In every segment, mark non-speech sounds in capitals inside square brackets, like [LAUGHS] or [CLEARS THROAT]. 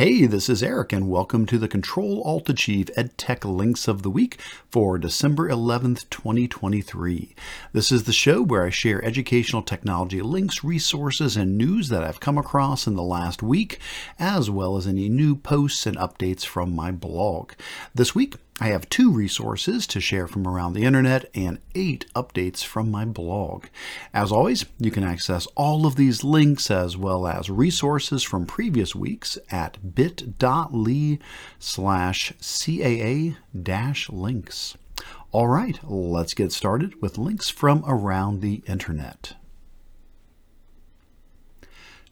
Hey, this is Eric, and welcome to the Control Alt Achieve EdTech Links of the Week for December 11th, 2023. This is the show where I share educational technology links, resources, and news that I've come across in the last week, as well as any new posts and updates from my blog. This week, I have two resources to share from around the internet and eight updates from my blog. As always, you can access all of these links as well as resources from previous weeks at bit.ly slash CAA links. All right, let's get started with links from around the internet.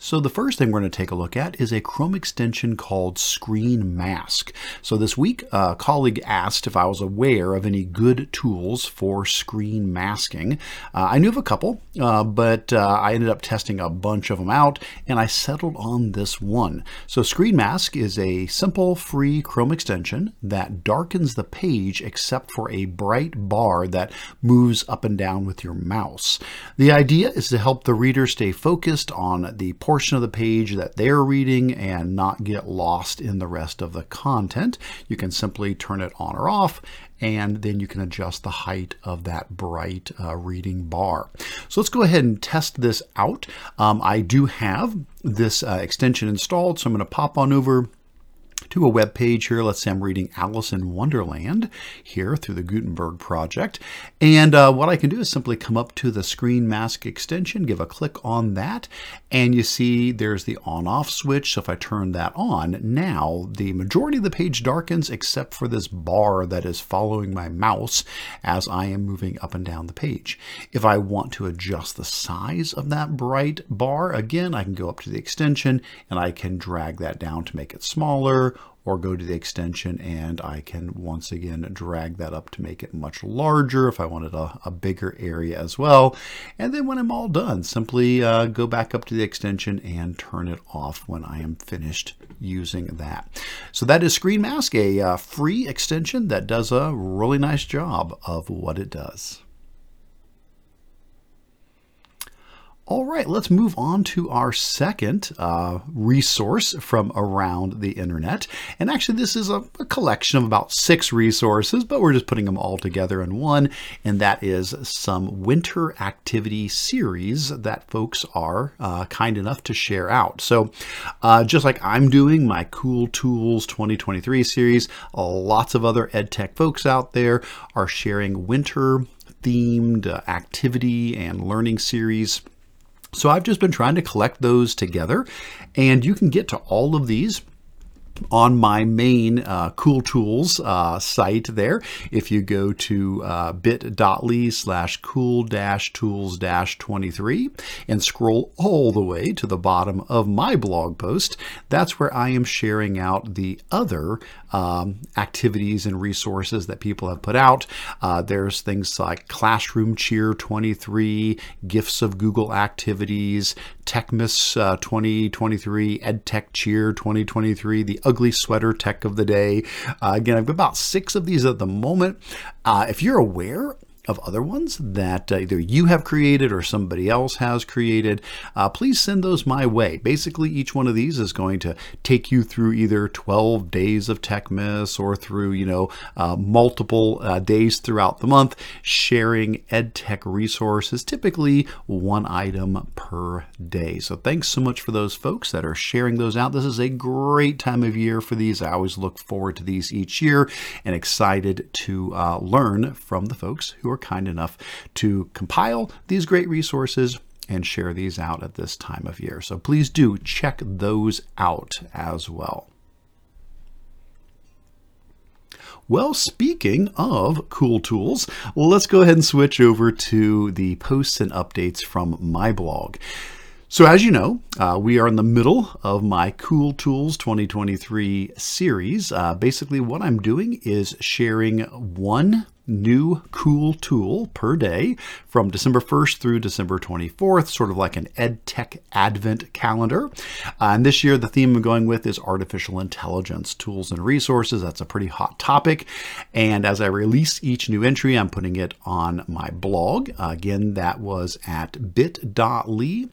So the first thing we're going to take a look at is a Chrome extension called Screen Mask. So this week, a colleague asked if I was aware of any good tools for screen masking. Uh, I knew of a couple, uh, but uh, I ended up testing a bunch of them out, and I settled on this one. So Screen Mask is a simple, free Chrome extension that darkens the page except for a bright bar that moves up and down with your mouse. The idea is to help the reader stay focused on the portion of the page that they're reading and not get lost in the rest of the content. You can simply turn it on or off and then you can adjust the height of that bright uh, reading bar. So let's go ahead and test this out. Um, I do have this uh, extension installed, so I'm going to pop on over to a web page here. Let's say I'm reading Alice in Wonderland here through the Gutenberg project. And uh, what I can do is simply come up to the screen mask extension, give a click on that, and you see there's the on off switch. So if I turn that on, now the majority of the page darkens except for this bar that is following my mouse as I am moving up and down the page. If I want to adjust the size of that bright bar, again, I can go up to the extension and I can drag that down to make it smaller or go to the extension and I can once again drag that up to make it much larger if I wanted a, a bigger area as well. And then when I'm all done, simply uh, go back up to the extension and turn it off when I am finished using that. So that is Screen Mask, a uh, free extension that does a really nice job of what it does. All right, let's move on to our second uh, resource from around the internet. And actually, this is a, a, collection of about six resources, but we're just putting them all together in one. And that is some winter activity series that folks are uh, kind enough to share out. So, uh, just like I'm doing my Cool Tools 2023 series, lots of other EdTech folks out there are sharing winter themed uh, activity and learning series so I've just been trying to collect those together, and you can get to all of these on my main uh, Cool Tools uh, site there. If you go to uh, bit.ly slash cool dash tools dash 23 and scroll all the way to the bottom of my blog post, that's where I am sharing out the other um, activities and resources that people have put out. Uh, there's things like Classroom Cheer 23, Gifts of Google Activities, Techmas uh, 2023, EdTech Cheer 2023, the ugly sweater tech of the day. Uh, again, I've got about six of these at the moment. Uh, if you're aware of other ones that uh, either you have created or somebody else has created, uh, please send those my way. Basically, each one of these is going to take you through either 12 days of Techmas or through, you know, uh, multiple uh, days throughout the month, sharing EdTech resources, typically one item per day. So thanks so much for those folks that are sharing those out. This is a great time of year for these. I always look forward to these each year and excited to uh, learn from the folks who are were kind enough to compile these great resources and share these out at this time of year. So please do check those out as well. Well, speaking of cool tools, let's go ahead and switch over to the posts and updates from my blog. So, as you know, uh, we are in the middle of my Cool Tools 2023 series. Uh, basically, what I'm doing is sharing one new cool tool per day from December 1st through December 24th, sort of like an EdTech Advent calendar. Uh, and this year, the theme I'm going with is artificial intelligence tools and resources. That's a pretty hot topic. And as I release each new entry, I'm putting it on my blog. Again, that was at bit.ly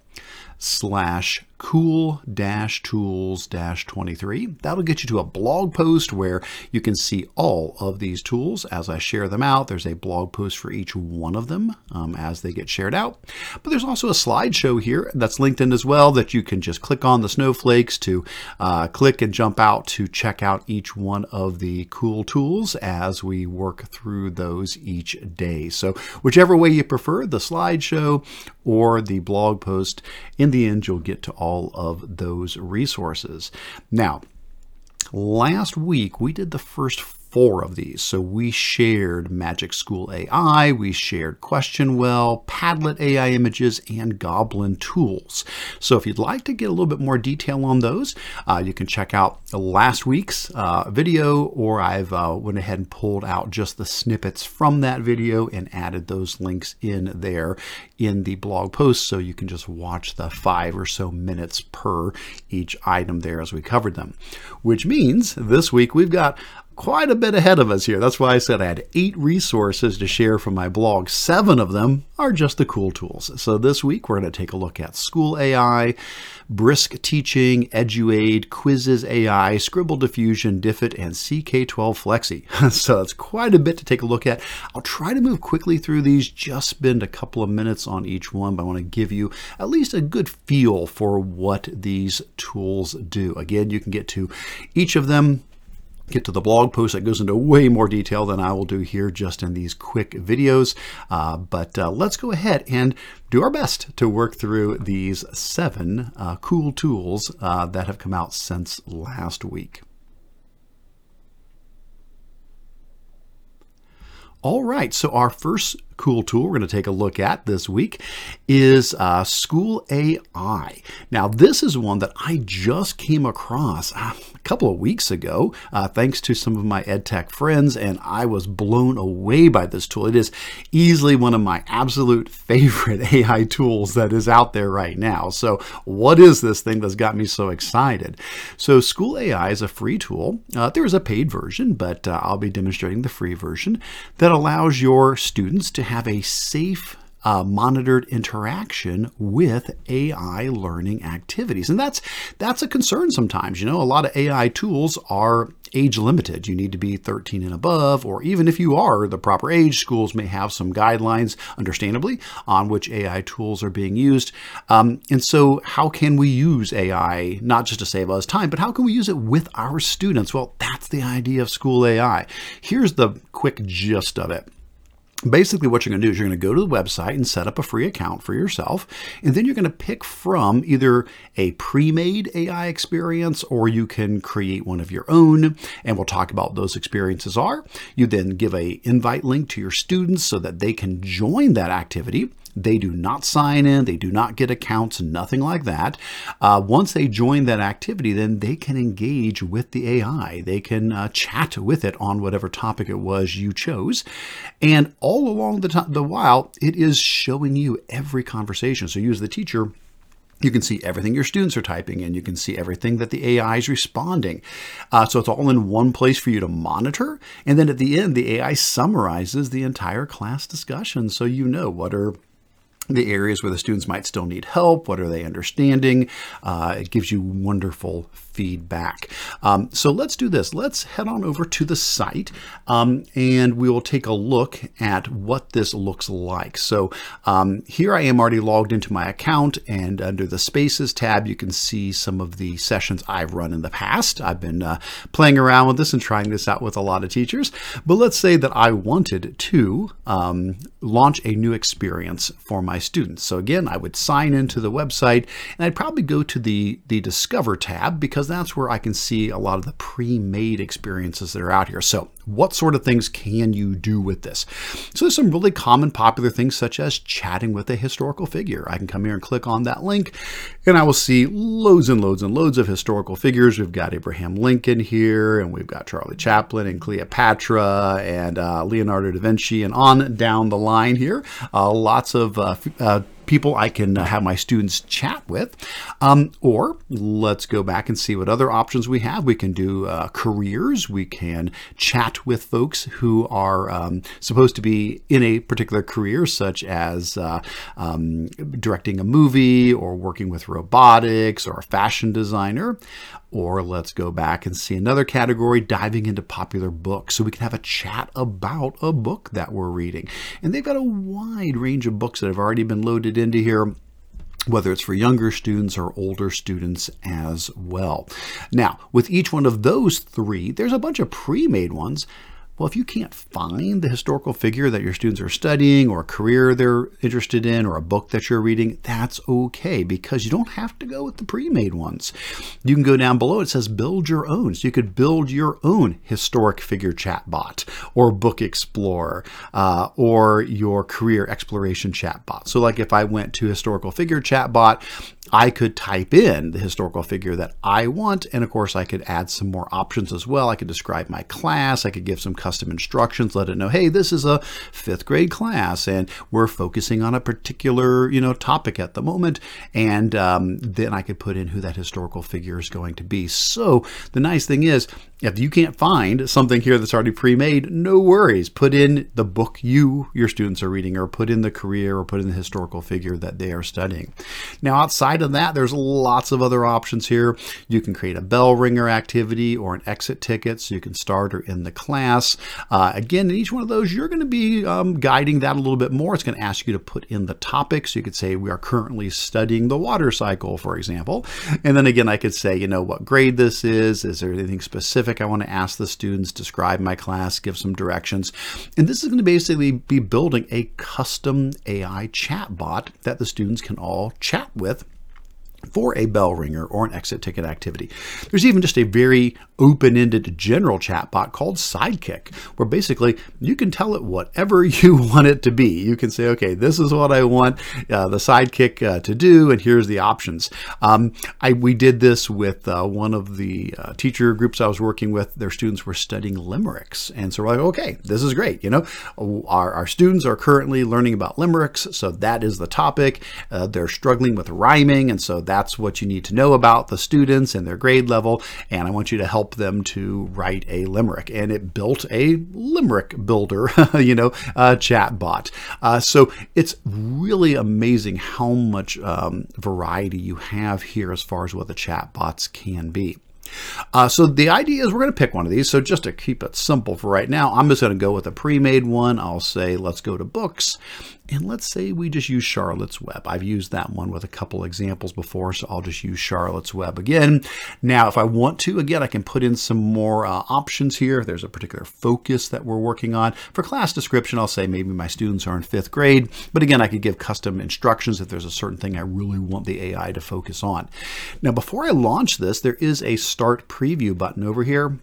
slash cool-tools-23. That'll get you to a blog post where you can see all of these tools as I share them out. There's a blog post for each one of them um, as they get shared out. But there's also a slideshow here that's linked in as well that you can just click on the snowflakes to uh, click and jump out to check out each one of the cool tools as we work through those each day. So whichever way you prefer, the slideshow or the blog post, in the end, you'll get to all of those resources. Now, last week we did the first four of these. So we shared Magic School AI, we shared QuestionWell, Padlet AI images, and Goblin tools. So if you'd like to get a little bit more detail on those, uh, you can check out last week's uh, video, or I've uh, went ahead and pulled out just the snippets from that video and added those links in there in the blog post so you can just watch the five or so minutes per each item there as we covered them. Which means this week we've got quite a bit ahead of us here. That's why I said I had eight resources to share from my blog. Seven of them are just the cool tools. So this week we're going to take a look at School AI, Brisk Teaching, Eduaide, Quizizz AI, Scribble Diffusion, Diffit, and CK12 Flexi. [LAUGHS] so it's quite a bit to take a look at. I'll try to move quickly through these, just spend a couple of minutes on each one, but I want to give you at least a good feel for what these tools do. Again, you can get to each of them get to the blog post that goes into way more detail than I will do here just in these quick videos. Uh, but uh, let's go ahead and do our best to work through these seven uh, cool tools uh, that have come out since last week. All right, so our first cool tool we're going to take a look at this week is uh, School AI. Now, this is one that I just came across uh, a couple of weeks ago, uh, thanks to some of my EdTech friends, and I was blown away by this tool. It is easily one of my absolute [LAUGHS] favorite AI tools that is out there right now. So, what is this thing that's got me so excited? So, School AI is a free tool. Uh, there is a paid version, but uh, I'll be demonstrating the free version that allows your students to have a safe uh, monitored interaction with AI learning activities. And that's that's a concern sometimes. You know, a lot of AI tools are age limited. You need to be 13 and above, or even if you are the proper age, schools may have some guidelines, understandably, on which AI tools are being used. Um, and so, how can we use AI not just to save us time, but how can we use it with our students? Well, that's the idea of School AI. Here's the quick gist of it basically what you're going to do is you're going to go to the website and set up a free account for yourself and then you're going to pick from either a pre-made ai experience or you can create one of your own and we'll talk about those experiences are. You then give a invite link to your students so that they can join that activity they do not sign in, they do not get accounts, nothing like that. Uh, once they join that activity, then they can engage with the AI. They can uh, chat with it on whatever topic it was you chose. And all along the, the while, it is showing you every conversation. So you as the teacher, you can see everything your students are typing in. You can see everything that the AI is responding. Uh, so it's all in one place for you to monitor. And then at the end, the AI summarizes the entire class discussion. So you know what are the areas where the students might still need help. What are they understanding? Uh, it gives you wonderful feedback. Um, so let's do this. Let's head on over to the site um, and we will take a look at what this looks like. So um, here I am already logged into my account and under the Spaces tab, you can see some of the sessions I've run in the past. I've been uh, playing around with this and trying this out with a lot of teachers. But let's say that I wanted to um, launch a new experience for my students. So again, I would sign into the website and I'd probably go to the, the Discover tab because because that's where I can see a lot of the pre-made experiences that are out here. So what sort of things can you do with this? So there's some really common popular things such as chatting with a historical figure. I can come here and click on that link and I will see loads and loads and loads of historical figures. We've got Abraham Lincoln here and we've got Charlie Chaplin and Cleopatra and uh, Leonardo da Vinci and on down the line here. Uh, lots of uh, uh people I can uh, have my students chat with. Um, or let's go back and see what other options we have. We can do uh, careers. We can chat with folks who are um, supposed to be in a particular career, such as uh, um, directing a movie or working with robotics or a fashion designer. Or let's go back and see another category diving into popular books so we can have a chat about a book that we're reading. And they've got a wide range of books that have already been loaded into here whether it's for younger students or older students as well. Now, with each one of those three, there's a bunch of pre-made ones well, if you can't find the historical figure that your students are studying or a career they're interested in or a book that you're reading, that's okay because you don't have to go with the pre-made ones. You can go down below, it says build your own. So you could build your own historic figure chatbot or book explorer uh, or your career exploration chatbot. So like if I went to historical figure chatbot, I could type in the historical figure that I want, and of course I could add some more options as well. I could describe my class, I could give some custom instructions, let it know, hey, this is a fifth grade class, and we're focusing on a particular you know topic at the moment, and um, then I could put in who that historical figure is going to be. So the nice thing is, if you can't find something here that's already pre-made, no worries. Put in the book you, your students are reading, or put in the career, or put in the historical figure that they are studying. Now outside of that, there's lots of other options here. You can create a bell ringer activity or an exit ticket so you can start or end the class. Uh, again, in each one of those, you're going to be um, guiding that a little bit more. It's going to ask you to put in the topic. So you could say, we are currently studying the water cycle, for example. And then again, I could say, you know, what grade this is. Is there anything specific I want to ask the students? Describe my class, give some directions. And this is going to basically be building a custom AI chatbot that the students can all chat with for a bell ringer or an exit ticket activity. There's even just a very open-ended general chatbot called Sidekick, where basically you can tell it whatever [LAUGHS] you want it to be. You can say, okay, this is what I want uh, the Sidekick uh, to do, and here's the options. Um, I, we did this with uh, one of the uh, teacher groups I was working with. Their students were studying limericks, and so we're like, okay, this is great. You know, our, our students are currently learning about limericks, so that is the topic. Uh, they're struggling with rhyming, and so that that's what you need to know about the students and their grade level. And I want you to help them to write a limerick. And it built a limerick builder, [LAUGHS] you know, uh, chat bot. Uh, so it's really amazing how much um, variety you have here as far as what the chat bots can be. Uh, so the idea is we're going to pick one of these. So just to keep it simple for right now, I'm just going to go with a pre-made one. I'll say, let's go to books. And let's say we just use Charlotte's Web. I've used that one with a couple examples before, so I'll just use Charlotte's Web again. Now, if I want to, again, I can put in some more uh, options here. If there's a particular focus that we're working on. For class description, I'll say maybe my students are in fifth grade. But again, I could give custom instructions if there's a certain thing I really want the AI to focus on. Now, before I launch this, there is a Start Preview button over here.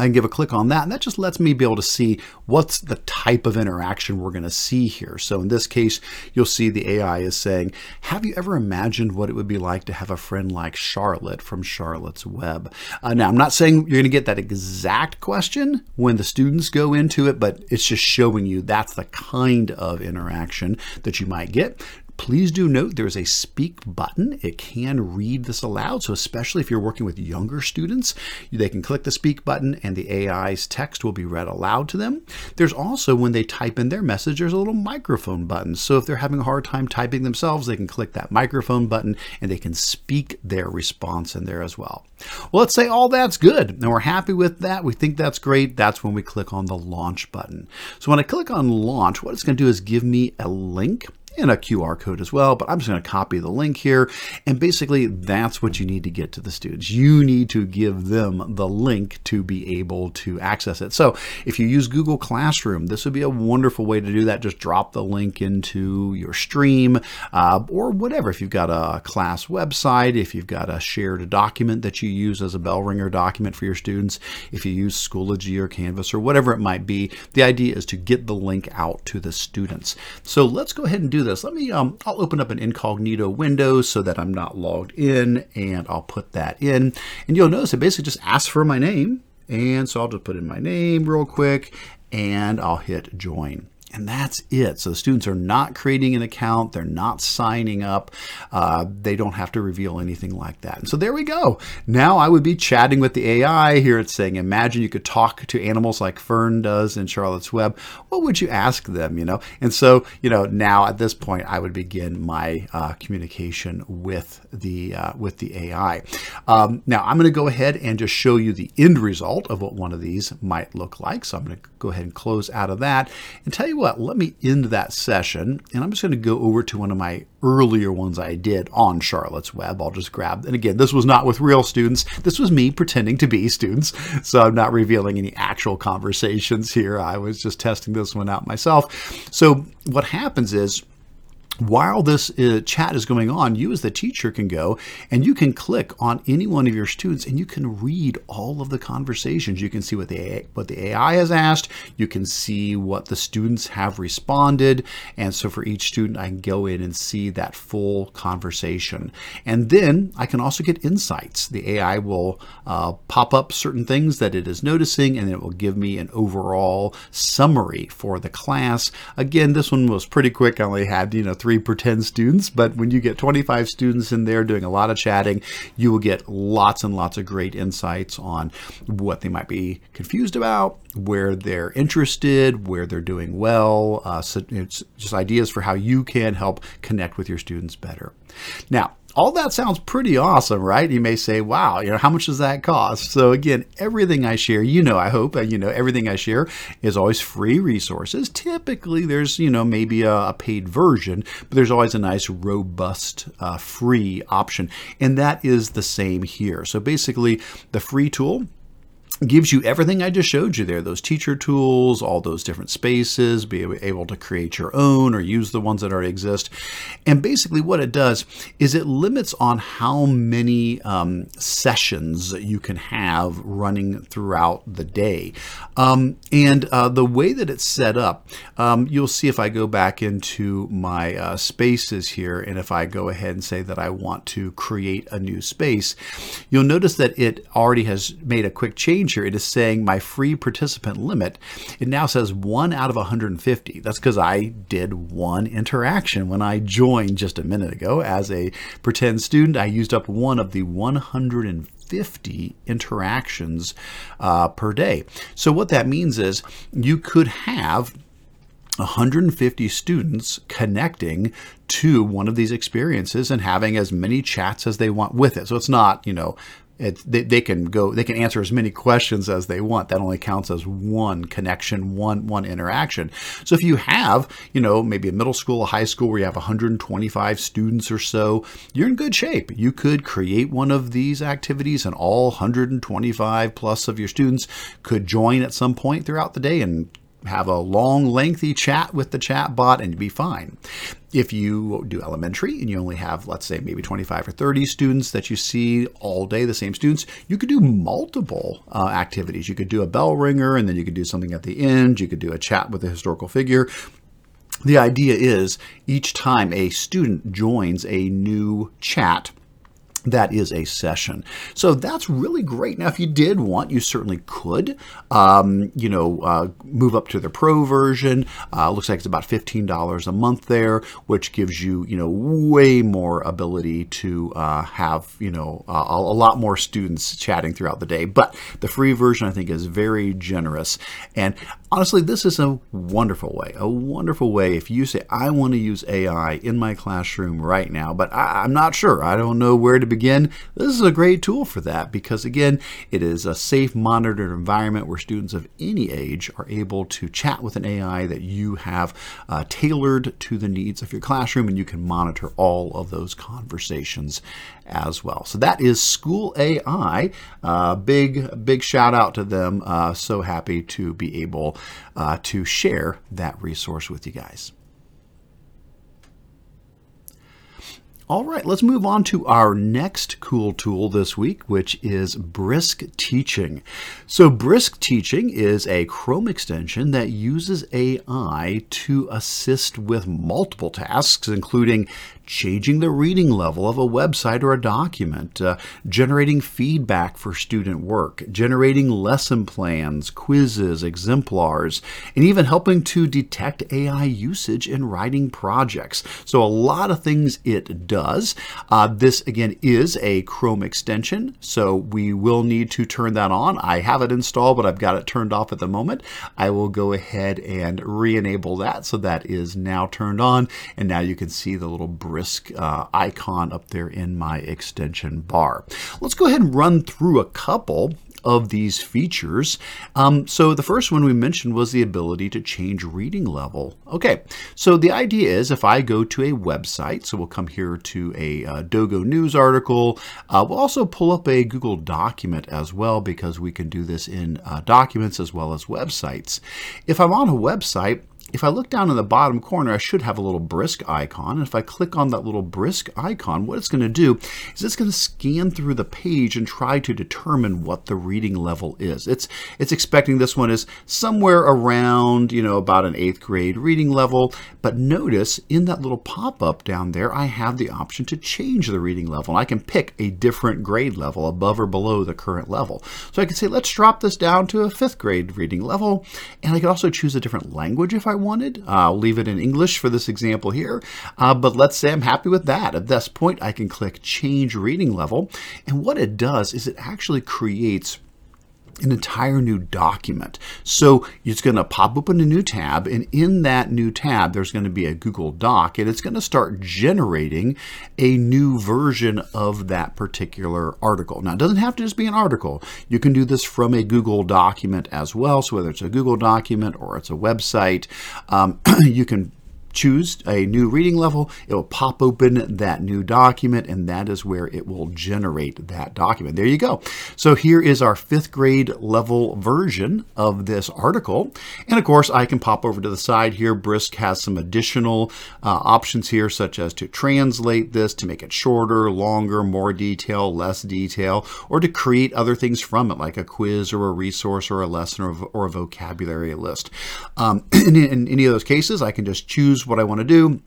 I can give a click on that and that just lets me be able to see what's the type of interaction we're going to see here. So in this case, you'll see the AI is saying, have you ever imagined what it would be like to have a friend like Charlotte from Charlotte's Web? Uh, now, I'm not saying you're going to get that exact question when the students go into it, but it's just showing you that's the kind of interaction that you might get. Please do note there's a speak button. It can read this aloud. So especially if you're working with younger students, they can click the speak button and the AI's text will be read aloud to them. There's also when they type in their message, there's a little microphone button. So if they're having a hard time typing themselves, they can click that microphone button and they can speak their response in there as well. Well, let's say all that's good and we're happy with that. We think that's great. That's when we click on the launch button. So when I click on launch, what it's going to do is give me a link and a QR code as well, but I'm just going to copy the link here. And basically, that's what you need to get to the students. You need to give them the link to be able to access it. So if you use Google Classroom, this would be a wonderful way to do that. Just drop the link into your stream uh, or whatever. If you've got a class website, if you've got a shared document that you use as a bell ringer document for your students, if you use Schoology or Canvas or whatever it might be, the idea is to get the link out to the students. So let's go ahead and do this. Let me, um, I'll open up an incognito window so that I'm not logged in and I'll put that in. And you'll notice it basically just asks for my name. And so I'll just put in my name real quick and I'll hit join. And that's it. So the students are not creating an account, they're not signing up, uh, they don't have to reveal anything like that. And so there we go. Now I would be chatting with the AI. Here it's saying, imagine you could talk to animals like Fern does in Charlotte's Web. What would you ask them? You know, and so you know now at this point I would begin my uh, communication with the uh, with the AI. Um, now I'm going to go ahead and just show you the end result of what one of these might look like. So I'm going to go ahead and close out of that and tell you what, let me end that session and I'm just going to go over to one of my earlier ones I did on Charlotte's Web. I'll just grab, and again, this was not with real students. This was me pretending to be students. So I'm not revealing any actual conversations here. I was just testing this one out myself. So what happens is, while this uh, chat is going on, you as the teacher can go and you can click on any one of your students and you can read all of the conversations. You can see what the AI, what the AI has asked. You can see what the students have responded. And so for each student, I can go in and see that full conversation. And then I can also get insights. The AI will uh, pop up certain things that it is noticing and it will give me an overall summary for the class. Again, this one was pretty quick. I only had, you know, three three pretend students, but when you get 25 students in there doing a lot of chatting, you will get lots and lots of great insights on what they might be confused about, where they're interested, where they're doing well. Uh, so it's just ideas for how you can help connect with your students better. Now, all that sounds pretty awesome, right? You may say, wow, you know, how much does that cost? So again, everything I share, you know, I hope, you know, everything I share is always free resources. Typically there's, you know, maybe a, a paid version, but there's always a nice robust uh, free option. And that is the same here. So basically the free tool gives you everything I just showed you there those teacher tools, all those different spaces, be able to create your own or use the ones that already exist. And basically, what it does is it limits on how many um, sessions you can have running throughout the day. Um, and uh, the way that it's set up, um, you'll see if I go back into my uh, spaces here, and if I go ahead and say that I want to create a new space, you'll notice that it already has made a quick change here, it is saying my free participant limit. It now says one out of 150. That's because I did one interaction when I joined just a minute ago as a pretend student. I used up one of the 150 50 interactions uh, per day. So what that means is you could have 150 students connecting to one of these experiences and having as many chats as they want with it. So it's not, you know, it, they, they, can go they can answer as many questions as they want. That only counts as one connection one one interaction. So if you have you know maybe a middle school a high school where you have 125 students or so you're in good shape. You could create one of these activities and all 125 plus of your students could join at some point throughout the day and have a long, lengthy chat with the chat bot and be fine. If you do elementary and you only have, let's say, maybe 25 or 30 students that you see all day, the same students, you could do multiple uh, activities. You could do a bell ringer and then you could do something at the end. You could do a chat with a historical figure. The idea is each time a student joins a new chat, that is a session. So that's really great. Now, if you did want, you certainly could, um, you know, uh, move up to the pro version. Uh, looks like it's about $15 a month there, which gives you, you know, way more ability to uh, have, you know, a, a, lot more students chatting throughout the day. But the free version, I think, is very generous. And honestly, this is a wonderful way, a wonderful way. If you say, I want to use AI in my classroom right now, but I, I'm not sure, I don't know where to begin begin, this is a great tool for that because, again, it is a safe, monitored environment where students of any age are able to chat with an AI that you have uh, tailored to the needs of your classroom, and you can monitor all of those conversations as well. So that is School AI. Uh, big, big shout out to them. Uh, so happy to be able uh, to share that resource with you guys. All right, let's move on to our next cool tool this week, which is Brisk Teaching. So, Brisk Teaching is a Chrome extension that uses AI to assist with multiple tasks, including changing the reading level of a website or a document, uh, generating feedback for student work, generating lesson plans, quizzes, exemplars, and even helping to detect AI usage in writing projects. So, a lot of things it does. Uh, this, again, is a Chrome extension, so we will need to turn that on. I have it installed, but I've got it turned off at the moment. I will go ahead and re enable that so that is now turned on, and now you can see the little Brisk uh, icon up there in my extension bar. Let's go ahead and run through a couple of these features. Um, so the first one we mentioned was the ability to change reading level. Okay, so the idea is if I go to a website, so we'll come here to a uh, Dogo News article, uh, we'll also pull up a Google document as well because we can do this in uh, documents as well as websites. If I'm on a website, if I look down in the bottom corner, I should have a little brisk icon. And if I click on that little brisk icon, what it's going to do is it's going to scan through the page and try to determine what the reading level is. It's it's expecting this one is somewhere around, you know, about an eighth grade reading level. But notice in that little pop-up down there, I have the option to change the reading level. And I can pick a different grade level above or below the current level. So I can say, let's drop this down to a fifth grade reading level. And I can also choose a different language if I wanted. I'll leave it in English for this example here, uh, but let's say I'm happy with that. At this point, I can click Change Reading Level, and what it does is it actually creates an entire new document. So it's going to pop open a new tab, and in that new tab, there's going to be a Google Doc, and it's going to start generating a new version of that particular article. Now, it doesn't have to just be an article. You can do this from a Google document as well. So whether it's a Google document or it's a website, um, [CLEARS THROAT] you can choose a new reading level, it will pop open that new document, and that is where it will generate that document. There you go. So here is our fifth grade level version of this article. And of course, I can pop over to the side here. Brisk has some additional uh, options here, such as to translate this, to make it shorter, longer, more detail, less detail, or to create other things from it, like a quiz or a resource or a lesson or, or a vocabulary list. Um, [CLEARS THROAT] in, in any of those cases, I can just choose what I want to do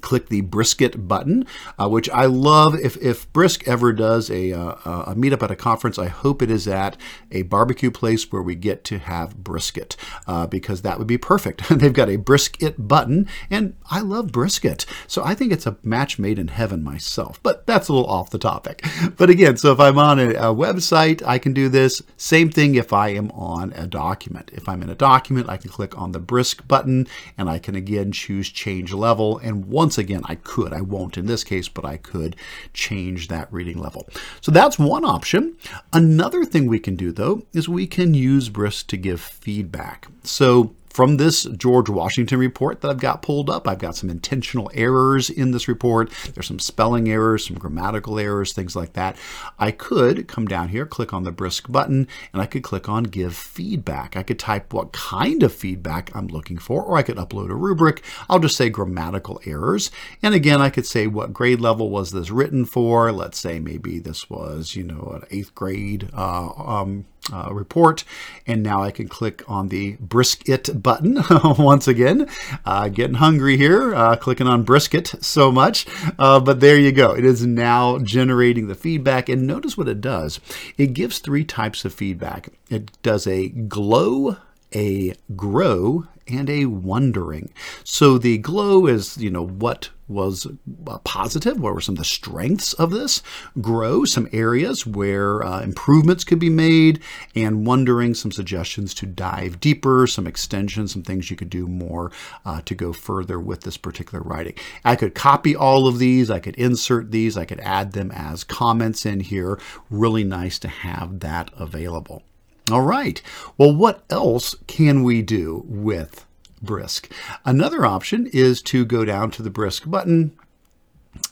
click the brisket button, uh, which I love. If, if Brisk ever does a, uh, a meetup at a conference, I hope it is at a barbecue place where we get to have brisket uh, because that would be perfect. [LAUGHS] They've got a brisket button, and I love brisket. So I think it's a match made in heaven myself, but that's a little off the topic. [LAUGHS] But again, so if I'm on a, a website, I can do this. Same thing if I am on a document. If I'm in a document, I can click on the brisk button and I can again choose change level. And one once again, I could, I won't in this case, but I could change that reading level. So that's one option. Another thing we can do though is we can use Brisk to give feedback. So from this George Washington report that I've got pulled up, I've got some intentional errors in this report. There's some spelling errors, some grammatical errors, things like that. I could come down here, click on the brisk button, and I could click on give feedback. I could type what kind of feedback I'm looking for, or I could upload a rubric. I'll just say grammatical errors. And again, I could say what grade level was this written for. Let's say maybe this was, you know, an eighth grade uh, um, uh, report. And now I can click on the brisket button [LAUGHS] once again. Uh, getting hungry here, uh, clicking on brisket so much. Uh, but there you go. It is now generating the feedback. And notice what it does. It gives three types of feedback. It does a glow, a grow, and a wondering. So the glow is, you know, what was uh, positive, what were some of the strengths of this, grow some areas where uh, improvements could be made, and wondering some suggestions to dive deeper, some extensions, some things you could do more uh, to go further with this particular writing. I could copy all of these, I could insert these, I could add them as comments in here. Really nice to have that available. All right. Well, what else can we do with Brisk? Another option is to go down to the Brisk button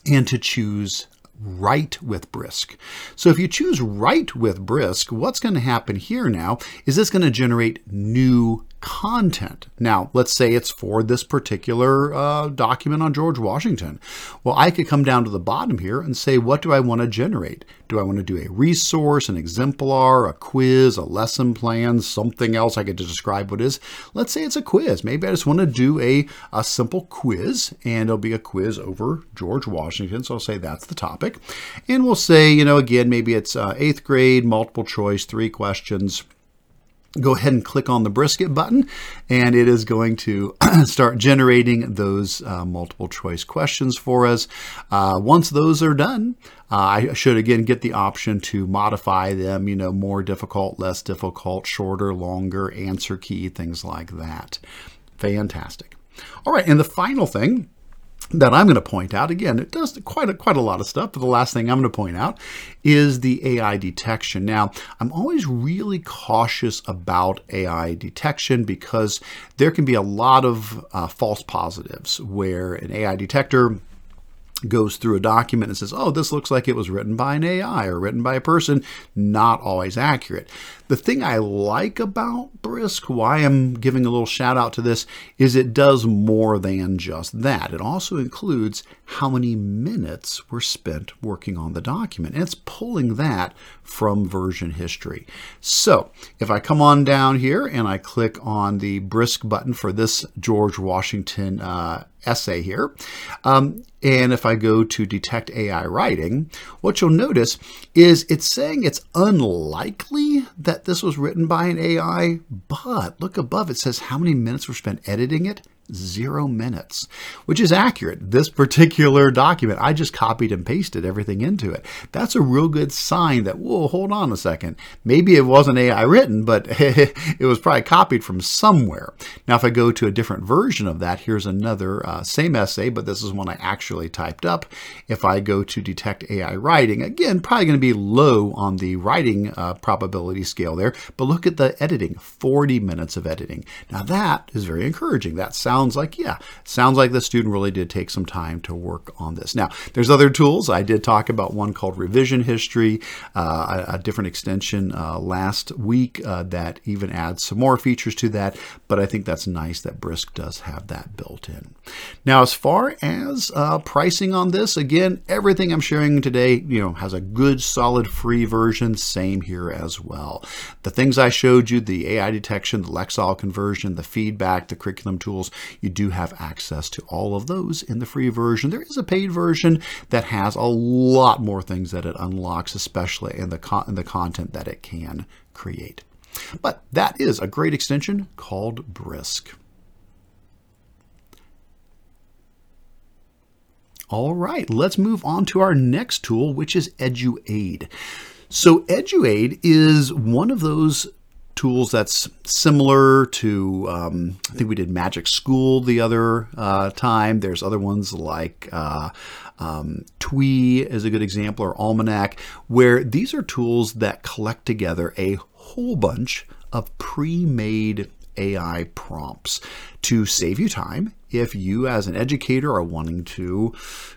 and to choose Write with Brisk. So if you choose Write with Brisk, what's going to happen here now is it's going to generate new content. Now, let's say it's for this particular uh, document on George Washington. Well, I could come down to the bottom here and say, what do I want to generate? Do I want to do a resource, an exemplar, a quiz, a lesson plan, something else I could describe what is? Let's say it's a quiz. Maybe I just want to do a, a simple quiz, and it'll be a quiz over George Washington. So I'll say that's the topic. And we'll say, you know, again, maybe it's uh, eighth grade, multiple choice, three questions go ahead and click on the brisket button and it is going to [CLEARS THROAT] start generating those uh, multiple choice questions for us. Uh, once those are done, uh, I should again get the option to modify them, you know, more difficult, less difficult, shorter, longer, answer key, things like that. Fantastic. All right, and the final thing that I'm going to point out again, it does quite a, quite a lot of stuff, but the last thing I'm going to point out is the AI detection. Now, I'm always really cautious about AI detection because there can be a lot of uh, false positives where an AI detector goes through a document and says, oh, this looks like it was written by an AI or written by a person, not always accurate. The thing I like about Brisk, why I'm giving a little shout out to this, is it does more than just that. It also includes how many minutes were spent working on the document. And it's pulling that from version history. So if I come on down here and I click on the Brisk button for this George Washington uh, essay here. Um, and if I go to detect AI writing, what you'll notice is it's saying it's unlikely that this was written by an AI, but look above, it says how many minutes were spent editing it zero minutes, which is accurate. This particular document, I just copied and pasted everything into it. That's a real good sign that, whoa, hold on a second. Maybe it wasn't AI written, but [LAUGHS] it was probably copied from somewhere. Now, if I go to a different version of that, here's another uh, same essay, but this is one I actually typed up. If I go to detect AI writing, again, probably going to be low on the writing uh, probability scale there, but look at the editing, 40 minutes of editing. Now that is very encouraging. That sounds sounds like, yeah, sounds like the student really did take some time to work on this. Now, there's other tools. I did talk about one called Revision History, uh, a, a, different extension uh, last week uh, that even adds some more features to that, but I think that's nice that Brisk does have that built in. Now, as far as uh, pricing on this, again, everything I'm sharing today, you know, has a good, solid, free version. Same here as well. The things I showed you, the AI detection, the Lexile conversion, the feedback, the curriculum tools, you do have access to all of those in the free version. There is a paid version that has a lot more things that it unlocks, especially in the, in the content that it can create. But that is a great extension called Brisk. All right, let's move on to our next tool, which is Eduaide. So Eduaide is one of those tools that's similar to, um, I think we did Magic School the other uh, time. There's other ones like uh, um, Twee is a good example, or Almanac, where these are tools that collect together a whole bunch of pre-made AI prompts to save you time if you as an educator are wanting to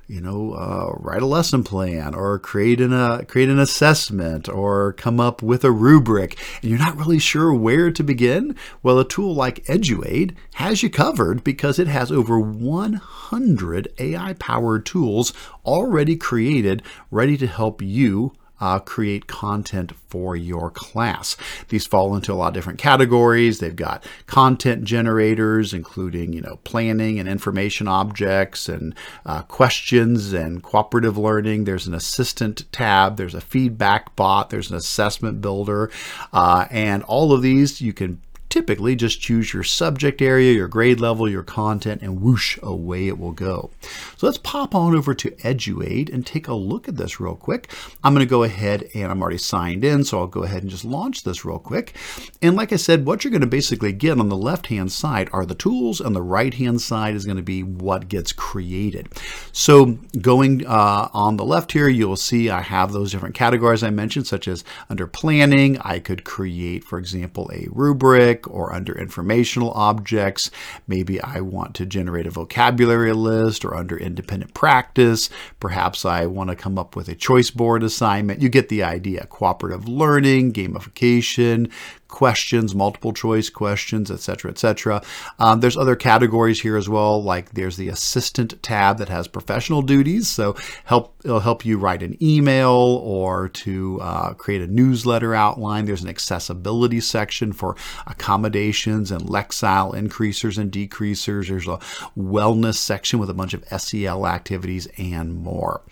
you know uh, write a lesson plan or create an uh, create an assessment or come up with a rubric and you're not really sure where to begin well a tool like Eduaide has you covered because it has over 100 ai powered tools already created ready to help you uh, create content for your class. These fall into a lot of different categories. They've got content generators, including you know planning and information objects and uh, questions and cooperative learning. There's an assistant tab. There's a feedback bot. There's an assessment builder, uh, and all of these you can typically just choose your subject area, your grade level, your content, and whoosh, away it will go. So let's pop on over to Eduaide and take a look at this real quick. I'm going to go ahead and I'm already signed in, so I'll go ahead and just launch this real quick. And like I said, what you're going to basically get on the left-hand side are the tools, and the right-hand side is going to be what gets created. So going uh, on the left here, you'll see I have those different categories I mentioned, such as under planning, I could create, for example, a rubric, or under informational objects. Maybe I want to generate a vocabulary list or under independent practice. Perhaps I want to come up with a choice board assignment. You get the idea. Cooperative learning, gamification, questions, multiple choice questions, etc., etc. Um, there's other categories here as well, like there's the assistant tab that has professional duties. So help it'll help you write an email or to uh, create a newsletter outline. There's an accessibility section for accommodations and Lexile increasers and decreasers. There's a wellness section with a bunch of SEL activities and more.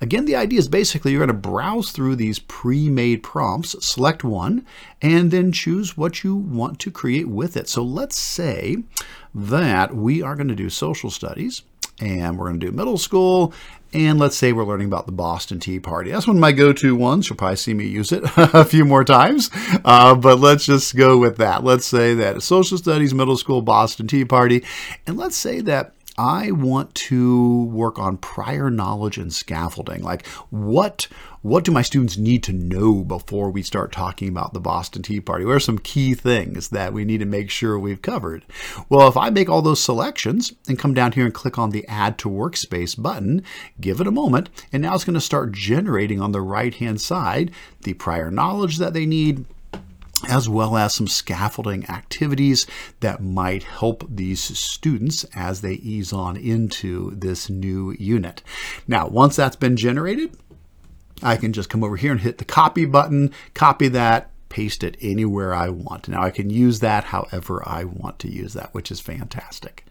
Again, the idea is basically you're going to browse through these pre-made prompts, select one, and then choose what you want to create with it. So let's say that we are going to do social studies and we're going to do middle school and let's say we're learning about the Boston Tea Party. That's one of my go-to ones. You'll probably see me use it [LAUGHS] a few more times, uh, but let's just go with that. Let's say that social studies, middle school, Boston Tea Party, and let's say that I want to work on prior knowledge and scaffolding. Like what what do my students need to know before we start talking about the Boston Tea Party? What are some key things that we need to make sure we've covered? Well, if I make all those selections and come down here and click on the Add to Workspace button, give it a moment, and now it's going to start generating on the right hand side the prior knowledge that they need, as well as some scaffolding activities that might help these students as they ease on into this new unit. Now, once that's been generated, I can just come over here and hit the copy button, copy that, paste it anywhere I want. Now I can use that however I want to use that, which is fantastic.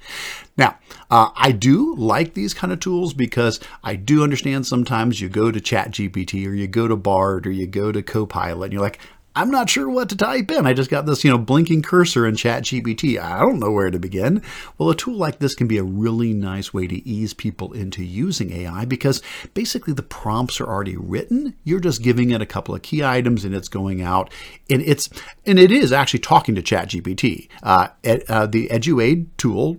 Now, uh, I do like these kind of tools because I do understand sometimes you go to ChatGPT or you go to Bard or you go to Copilot and you're like, I'm not sure what to type in. I just got this, you know, blinking cursor in ChatGPT. I don't know where to begin. Well, a tool like this can be a really nice way to ease people into using AI because basically the prompts are already written. You're just giving it a couple of key items and it's going out and it's and it is actually talking to ChatGPT. Uh, uh, the Eduaide tool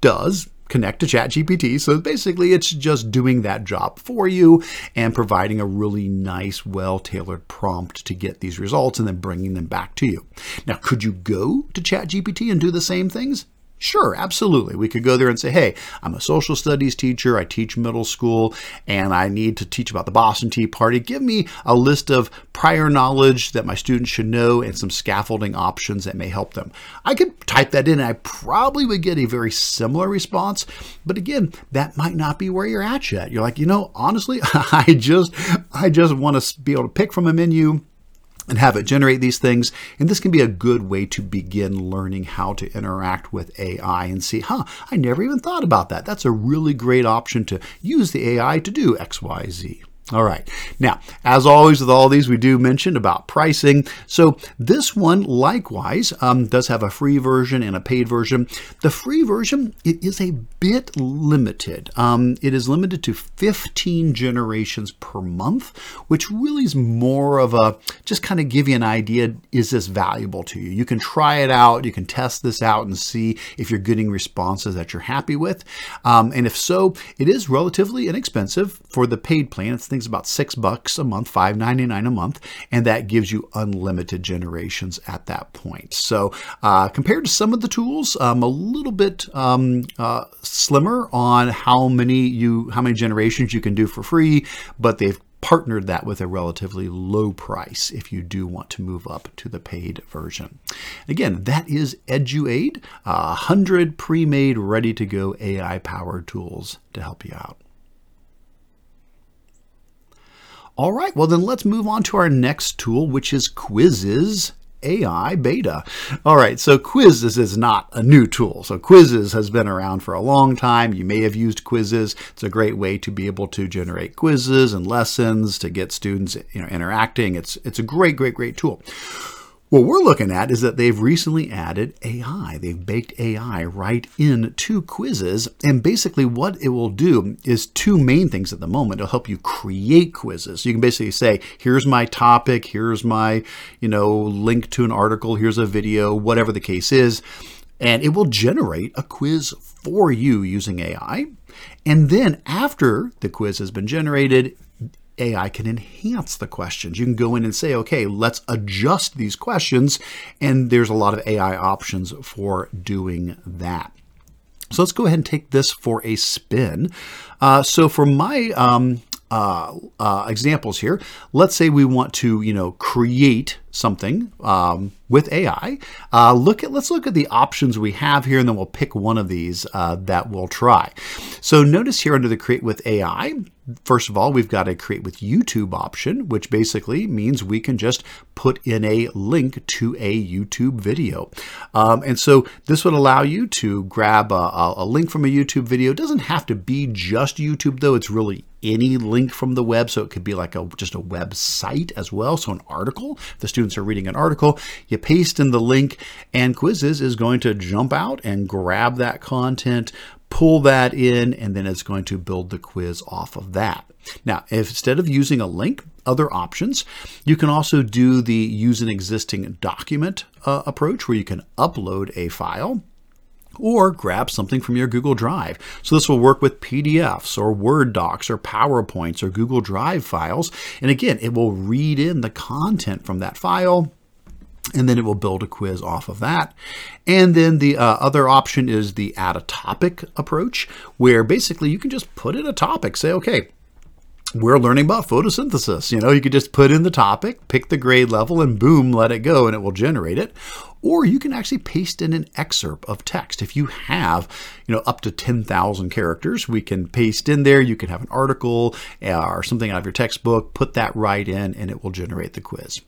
does connect to ChatGPT. So basically, it's just doing that job for you and providing a really nice, well tailored prompt to get these results and then bringing them back to you. Now, could you go to ChatGPT and do the same things? Sure, absolutely. We could go there and say, hey, I'm a social studies teacher. I teach middle school and I need to teach about the Boston Tea Party. Give me a list of prior knowledge that my students should know and some scaffolding options that may help them. I could type that in and I probably would get a very similar response. But again, that might not be where you're at yet. You're like, you know, honestly, [LAUGHS] I just, I just want to be able to pick from a menu and have it generate these things. And this can be a good way to begin learning how to interact with AI and see, huh, I never even thought about that. That's a really great option to use the AI to do X, Y, Z. All right. Now, as always with all these, we do mention about pricing. So this one, likewise, um, does have a free version and a paid version. The free version it is a bit limited. Um, it is limited to 15 generations per month, which really is more of a just kind of give you an idea: is this valuable to you? You can try it out. You can test this out and see if you're getting responses that you're happy with. Um, and if so, it is relatively inexpensive for the paid plan. It's things about six bucks a month, five ninety nine a month, and that gives you unlimited generations at that point. So uh, compared to some of the tools, um, a little bit um, uh, slimmer on how many you how many generations you can do for free, but they've partnered that with a relatively low price if you do want to move up to the paid version. Again, that is Eduaide, 100 pre-made, ready-to-go AI-powered tools to help you out. All right, well then let's move on to our next tool, which is Quizizz. AI beta. All right, so Quizizz is not a new tool. So Quizizz has been around for a long time. You may have used Quizizz. It's a great way to be able to generate quizzes and lessons to get students you know, interacting. It's, it's a great, great, great tool. What we're looking at is that they've recently added AI. They've baked AI right in into Quizizz. And basically, what it will do is two main things at the moment. It'll help you create quizzes. So you can basically say, here's my topic, here's my, you know, link to an article, here's a video, whatever the case is. And it will generate a quiz for you using AI. And then after the quiz has been generated, AI can enhance the questions. You can go in and say, okay, let's adjust these questions. And there's a lot of AI options for doing that. So let's go ahead and take this for a spin. Uh, so for my um, uh, uh, examples here. Let's say we want to, you know, create something um, with AI. Uh, look at let's look at the options we have here, and then we'll pick one of these uh, that we'll try. So notice here under the Create with AI, first of all, we've got a Create with YouTube option, which basically means we can just put in a link to a YouTube video. Um, and so this would allow you to grab a, a link from a YouTube video. It doesn't have to be just YouTube, though. It's really any link from the web. So it could be like a just a website as well. So an article, the students are reading an article, you paste in the link and Quizizz is going to jump out and grab that content, pull that in, and then it's going to build the quiz off of that. Now, if instead of using a link, other options, you can also do the use an existing document uh, approach where you can upload a file or grab something from your Google Drive. So this will work with PDFs or Word docs or PowerPoints or Google Drive files. And again, it will read in the content from that file and then it will build a quiz off of that. And then the uh, other option is the add a topic approach, where basically you can just put in a topic, say, okay, we're learning about photosynthesis. You know, you could just put in the topic, pick the grade level, and boom, let it go, and it will generate it. Or you can actually paste in an excerpt of text. If you have, you know, up to 10,000 characters, we can paste in there. You can have an article uh, or something out of your textbook, put that right in, and it will generate the quiz.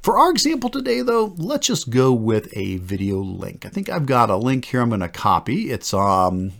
For our example today, though, let's just go with a video link. I think I've got a link here I'm going to copy. It's um,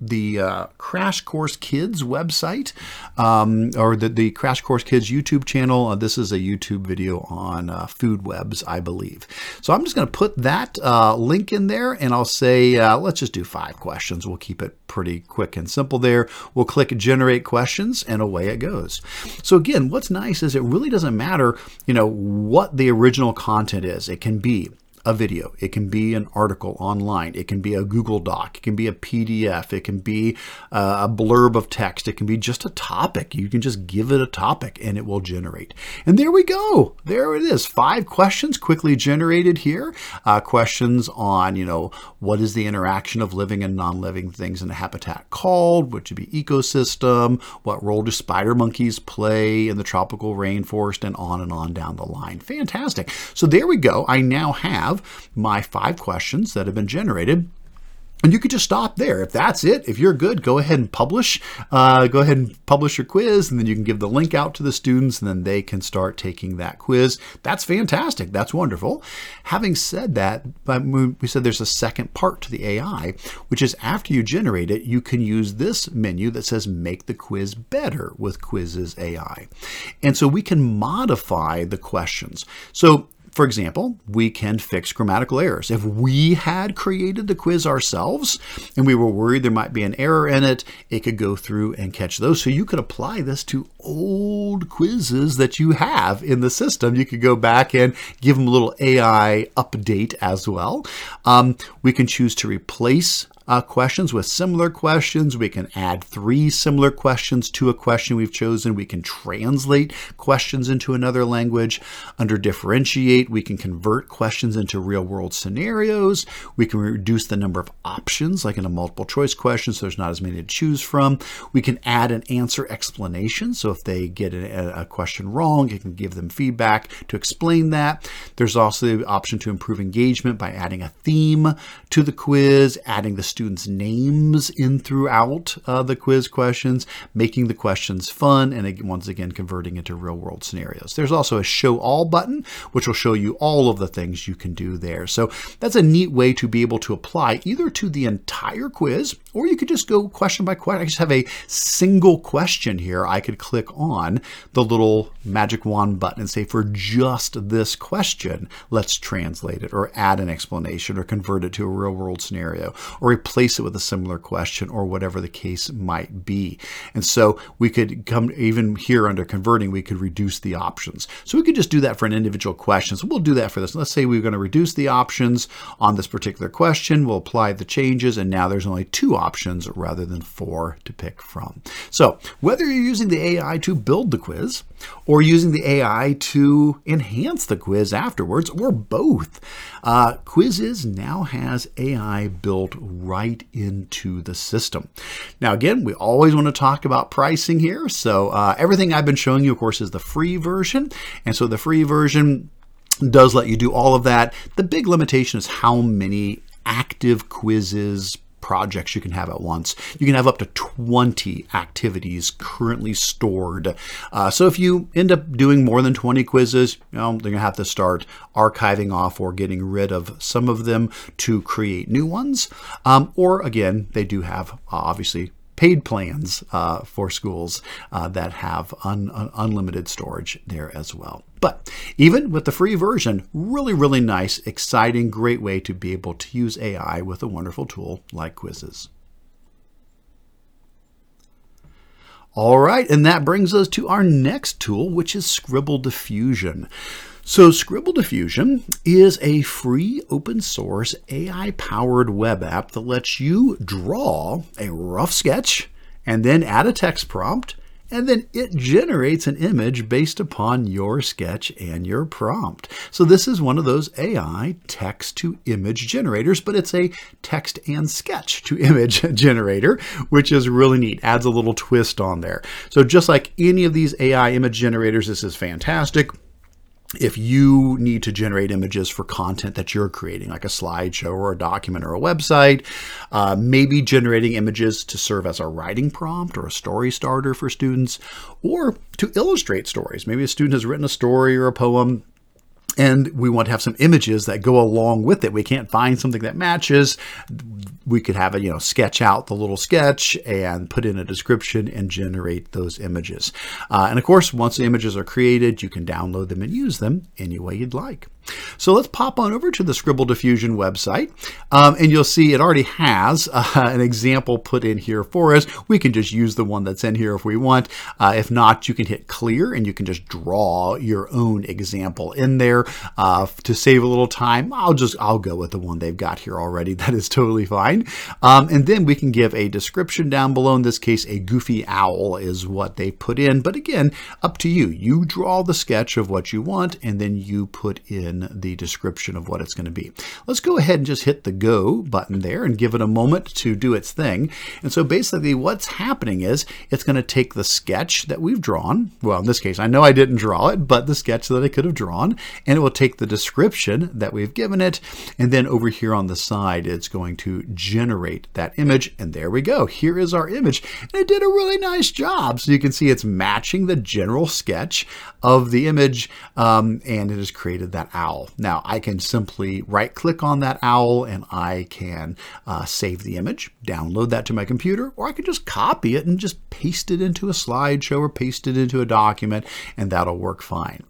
the uh, Crash Course Kids website um, or the, the Crash Course Kids YouTube channel. Uh, this is a YouTube video on uh, food webs, I believe. So I'm just going to put that uh, link in there and I'll say, uh, let's just do five questions. We'll keep it pretty quick and simple there. We'll click generate questions and away it goes. So again, what's nice is it really doesn't matter, you know, what the original content is. It can be a video. It can be an article online. It can be a Google Doc. It can be a PDF. It can be uh, a blurb of text. It can be just a topic. You can just give it a topic and it will generate. And there we go. There it is. Five questions quickly generated here. Uh, questions on, you know, what is the interaction of living and non-living things in a habitat called? What should be ecosystem? What role do spider monkeys play in the tropical rainforest? And on and on down the line. Fantastic. So there we go. I now have have my five questions that have been generated. And you could just stop there. If that's it, if you're good, go ahead and publish. Uh, go ahead and publish your quiz, and then you can give the link out to the students, and then they can start taking that quiz. That's fantastic. That's wonderful. Having said that, we said there's a second part to the AI, which is after you generate it, you can use this menu that says Make the Quiz Better with Quizizz AI. And so we can modify the questions. So for example, we can fix grammatical errors. If we had created the quiz ourselves and we were worried there might be an error in it, it could go through and catch those. So you could apply this to old quizzes that you have in the system. You could go back and give them a little AI update as well. Um, we can choose to replace uh, questions with similar questions. We can add three similar questions to a question we've chosen. We can translate questions into another language. Under differentiate, we can convert questions into real world scenarios. We can reduce the number of options, like in a multiple choice question, so there's not as many to choose from. We can add an answer explanation. So if they get a, a question wrong, it can give them feedback to explain that. There's also the option to improve engagement by adding a theme to the quiz, adding the students' names in throughout uh, the quiz questions, making the questions fun, and once again, converting into real world scenarios. There's also a show all button, which will show you all of the things you can do there. So that's a neat way to be able to apply either to the entire quiz, or you could just go question by question. I just have a single question here. I could click on the little magic wand button and say, for just this question, let's translate it, or add an explanation, or convert it to a real world scenario, or replace it with a similar question or whatever the case might be. And so we could come even here under converting, we could reduce the options. So we could just do that for an individual question. So we'll do that for this. Let's say we're going to reduce the options on this particular question. We'll apply the changes and now there's only two options rather than four to pick from. So whether you're using the AI to build the quiz, or using the AI to enhance the quiz afterwards, or both. Uh, Quizizz now has AI built right into the system. Now, again, we always want to talk about pricing here. So, uh, everything I've been showing you, of course, is the free version. And so the free version does let you do all of that. The big limitation is how many active quizzes projects you can have at once. You can have up to 20 activities currently stored. Uh, so if you end up doing more than 20 quizzes, you know, they're going to have to start archiving off or getting rid of some of them to create new ones. Um, or again, they do have uh, obviously paid plans uh, for schools uh, that have un- un- unlimited storage there as well. But even with the free version, really, really nice, exciting, great way to be able to use AI with a wonderful tool like Quizizz. All right, and that brings us to our next tool, which is Scribble Diffusion. So, Scribble Diffusion is a free open source AI powered web app that lets you draw a rough sketch and then add a text prompt, and then it generates an image based upon your sketch and your prompt. So, this is one of those AI text to image generators, but it's a text and sketch to image [LAUGHS] generator, which is really neat, adds a little twist on there. So, just like any of these AI image generators, this is fantastic if you need to generate images for content that you're creating, like a slideshow or a document or a website, uh, maybe generating images to serve as a writing prompt or a story starter for students, or to illustrate stories. Maybe a student has written a story or a poem and we want to have some images that go along with it. We can't find something that matches. We could have a, you know, sketch out the little sketch and put in a description and generate those images. Uh, and of course, once the images are created, you can download them and use them any way you'd like. So let's pop on over to the Scribble Diffusion website, um, and you'll see it already has [LAUGHS] uh, an example put in here for us. We can just use the one that's in here if we want. Uh, if not, you can hit clear and you can just draw your own example in there. Uh, to save a little time, I'll just I'll go with the one they've got here already. [LAUGHS] That is totally fine. Um, and then we can give a description down below. In this case, a goofy owl is what they put in. But again, up to you. You draw the sketch of what you want, and then you put in the description of what it's going to be. Let's go ahead and just hit the go button there and give it a moment to do its thing. And so basically what's happening is it's going to take the sketch that we've drawn. Well, in this case, I know I didn't draw it, but the sketch that I could have drawn, and it will take the description that we've given it. And then over here on the side, it's going to generate that image. And there we go. Here is our image. And it did a really nice job. So you can see it's matching the general sketch of the image, um, and it has created that owl. Now I can simply right click on that owl and I can uh, save the image, download that to my computer, or I can just copy it and just paste it into a slideshow or paste it into a document and that'll work fine.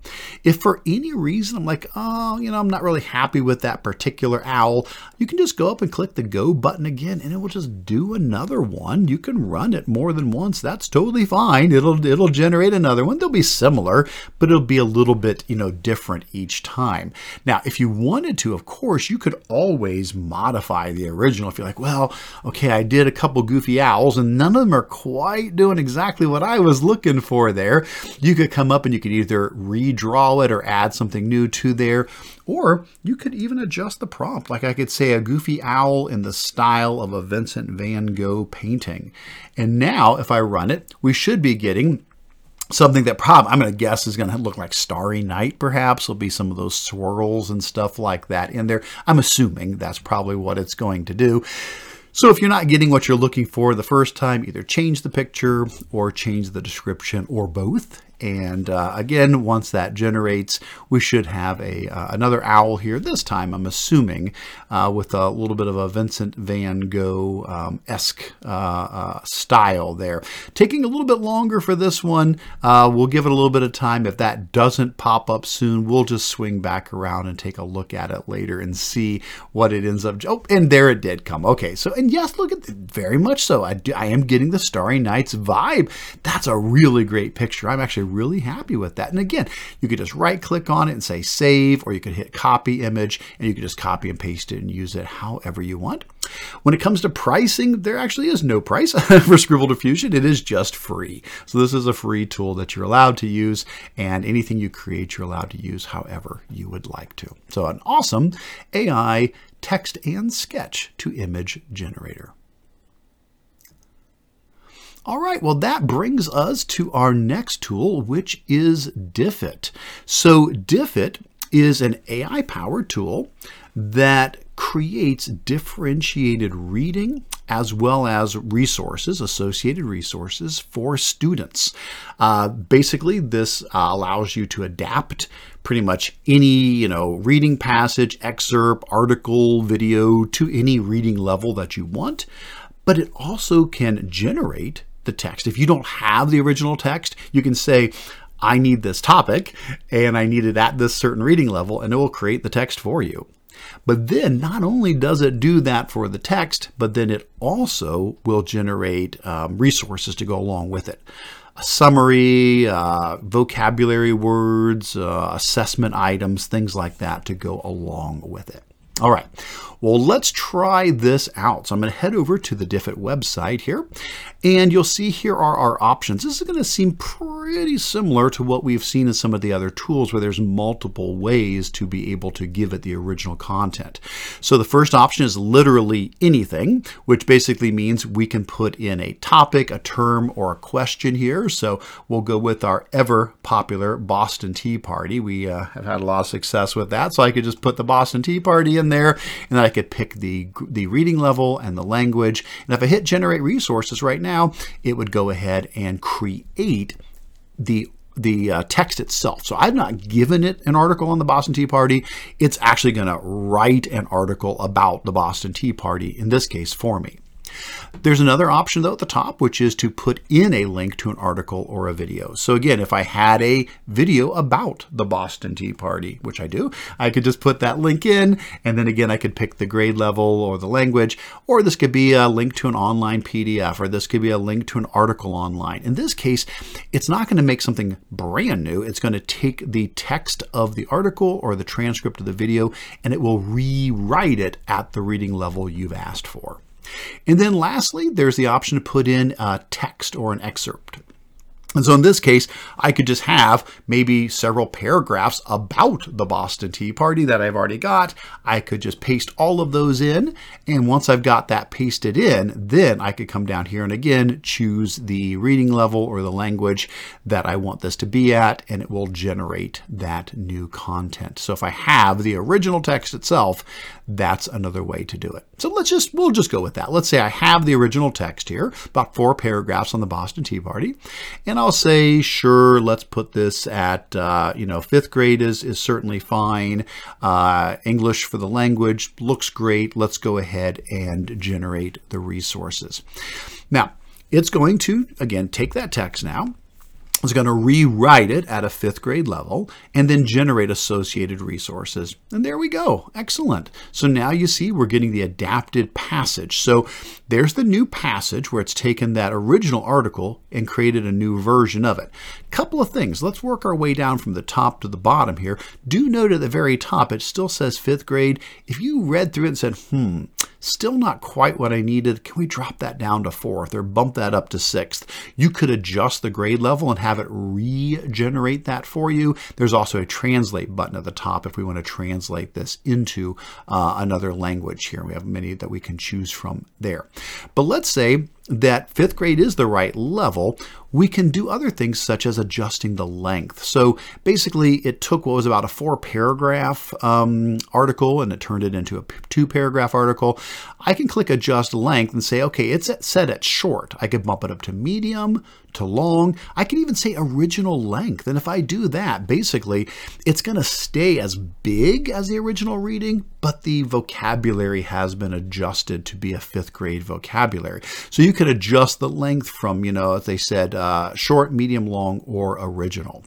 If for any reason I'm like, oh, you know, I'm not really happy with that particular owl, you can just go up and click the go button again and it will just do another one. You can run it more than once. That's totally fine. It'll it'll generate another one. They'll be similar, but it'll be a little bit, you know, different each time. Now, if you wanted to, of course, you could always modify the original. If you're like, well, okay, I did a couple goofy owls and none of them are quite doing exactly what I was looking for there, you could come up and you could either redraw it or add something new to there, or you could even adjust the prompt. Like I could say a goofy owl in the style of a Vincent van Gogh painting. And now if I run it, we should be getting something that probably I'm going to guess is going to look like Starry Night. Perhaps there'll be some of those swirls and stuff like that in there. I'm assuming that's probably what it's going to do. So if you're not getting what you're looking for the first time, either change the picture or change the description or both and uh, again, once that generates, we should have a uh, another owl here. This time, I'm assuming, uh, with a little bit of a Vincent van Gogh um, esque uh, uh, style there. Taking a little bit longer for this one. Uh, we'll give it a little bit of time. If that doesn't pop up soon, we'll just swing back around and take a look at it later and see what it ends up. Oh, and there it did come. Okay, so and yes, look at very much so. I, do, I am getting the Starry Nights vibe. That's a really great picture. I'm actually really happy with that. And again, you could just right click on it and say save, or you could hit copy image and you could just copy and paste it and use it however you want. When it comes to pricing, there actually is no price [LAUGHS] for Scribble Diffusion. It is just free. So this is a free tool that you're allowed to use, and anything you create, you're allowed to use however you would like to. So an awesome AI text and sketch to image generator. All right, well, that brings us to our next tool, which is Diffit. So Diffit is an AI powered tool that creates differentiated reading as well as resources, associated resources for students. Uh, basically, this uh, allows you to adapt pretty much any you know reading passage, excerpt, article, video to any reading level that you want. But it also can generate the text. If you don't have the original text, you can say, I need this topic and I need it at this certain reading level, and it will create the text for you. But then not only does it do that for the text, but then it also will generate um, resources to go along with it. A summary, uh, vocabulary words, uh, assessment items, things like that to go along with it. All right, well, let's try this out. So I'm going to head over to the Diffit website here, and you'll see here are our options. This is going to seem pretty similar to what we've seen in some of the other tools where there's multiple ways to be able to give it the original content. So the first option is literally anything, which basically means we can put in a topic, a term, or a question here. So we'll go with our ever popular Boston Tea Party. We uh, have had a lot of success with that, so I could just put the Boston Tea Party in there, and then I could pick the, the reading level and the language. And if I hit generate resources right now, it would go ahead and create the the uh, text itself. So I've not given it an article on the Boston Tea Party. It's actually going to write an article about the Boston Tea Party, in this case for me. There's another option though at the top, which is to put in a link to an article or a video. So again, if I had a video about the Boston Tea Party, which I do, I could just put that link in, and then again, I could pick the grade level or the language, or this could be a link to an online PDF, or this could be a link to an article online. In this case, it's not going to make something brand new. It's going to take the text of the article or the transcript of the video, and it will rewrite it at the reading level you've asked for. And then lastly, there's the option to put in a text or an excerpt. And so in this case, I could just have maybe several paragraphs about the Boston Tea Party that I've already got. I could just paste all of those in. And once I've got that pasted in, then I could come down here and again choose the reading level or the language that I want this to be at, and it will generate that new content. So if I have the original text itself, that's another way to do it. So let's just, we'll just go with that. Let's say I have the original text here, about four paragraphs on the Boston Tea Party, and I'll say, sure, let's put this at, uh, you know, fifth grade is, is certainly fine. Uh, English for the language looks great. Let's go ahead and generate the resources. Now, it's going to, again, take that text now, is going to rewrite it at a fifth grade level and then generate associated resources. And there we go. Excellent. So now you see we're getting the adapted passage. So there's the new passage where it's taken that original article and created a new version of it. Couple of things. Let's work our way down from the top to the bottom here. Do note at the very top it still says fifth grade. If you read through it and said, hmm, still not quite what I needed, can we drop that down to fourth or bump that up to sixth? You could adjust the grade level and have it regenerate that for you. There's also a translate button at the top if we want to translate this into uh, another language here. We have many that we can choose from there. But let's say that fifth grade is the right level, we can do other things such as adjusting the length. So basically, it took what was about a four paragraph um, article and it turned it into a two paragraph article. I can click adjust length and say, okay, it's set at short. I could bump it up to medium, to long. I can even say original length. And if I do that, basically, it's going to stay as big as the original reading, but the vocabulary has been adjusted to be a fifth grade vocabulary. So you can adjust the length from, you know, as they said, uh, short, medium, long, or original.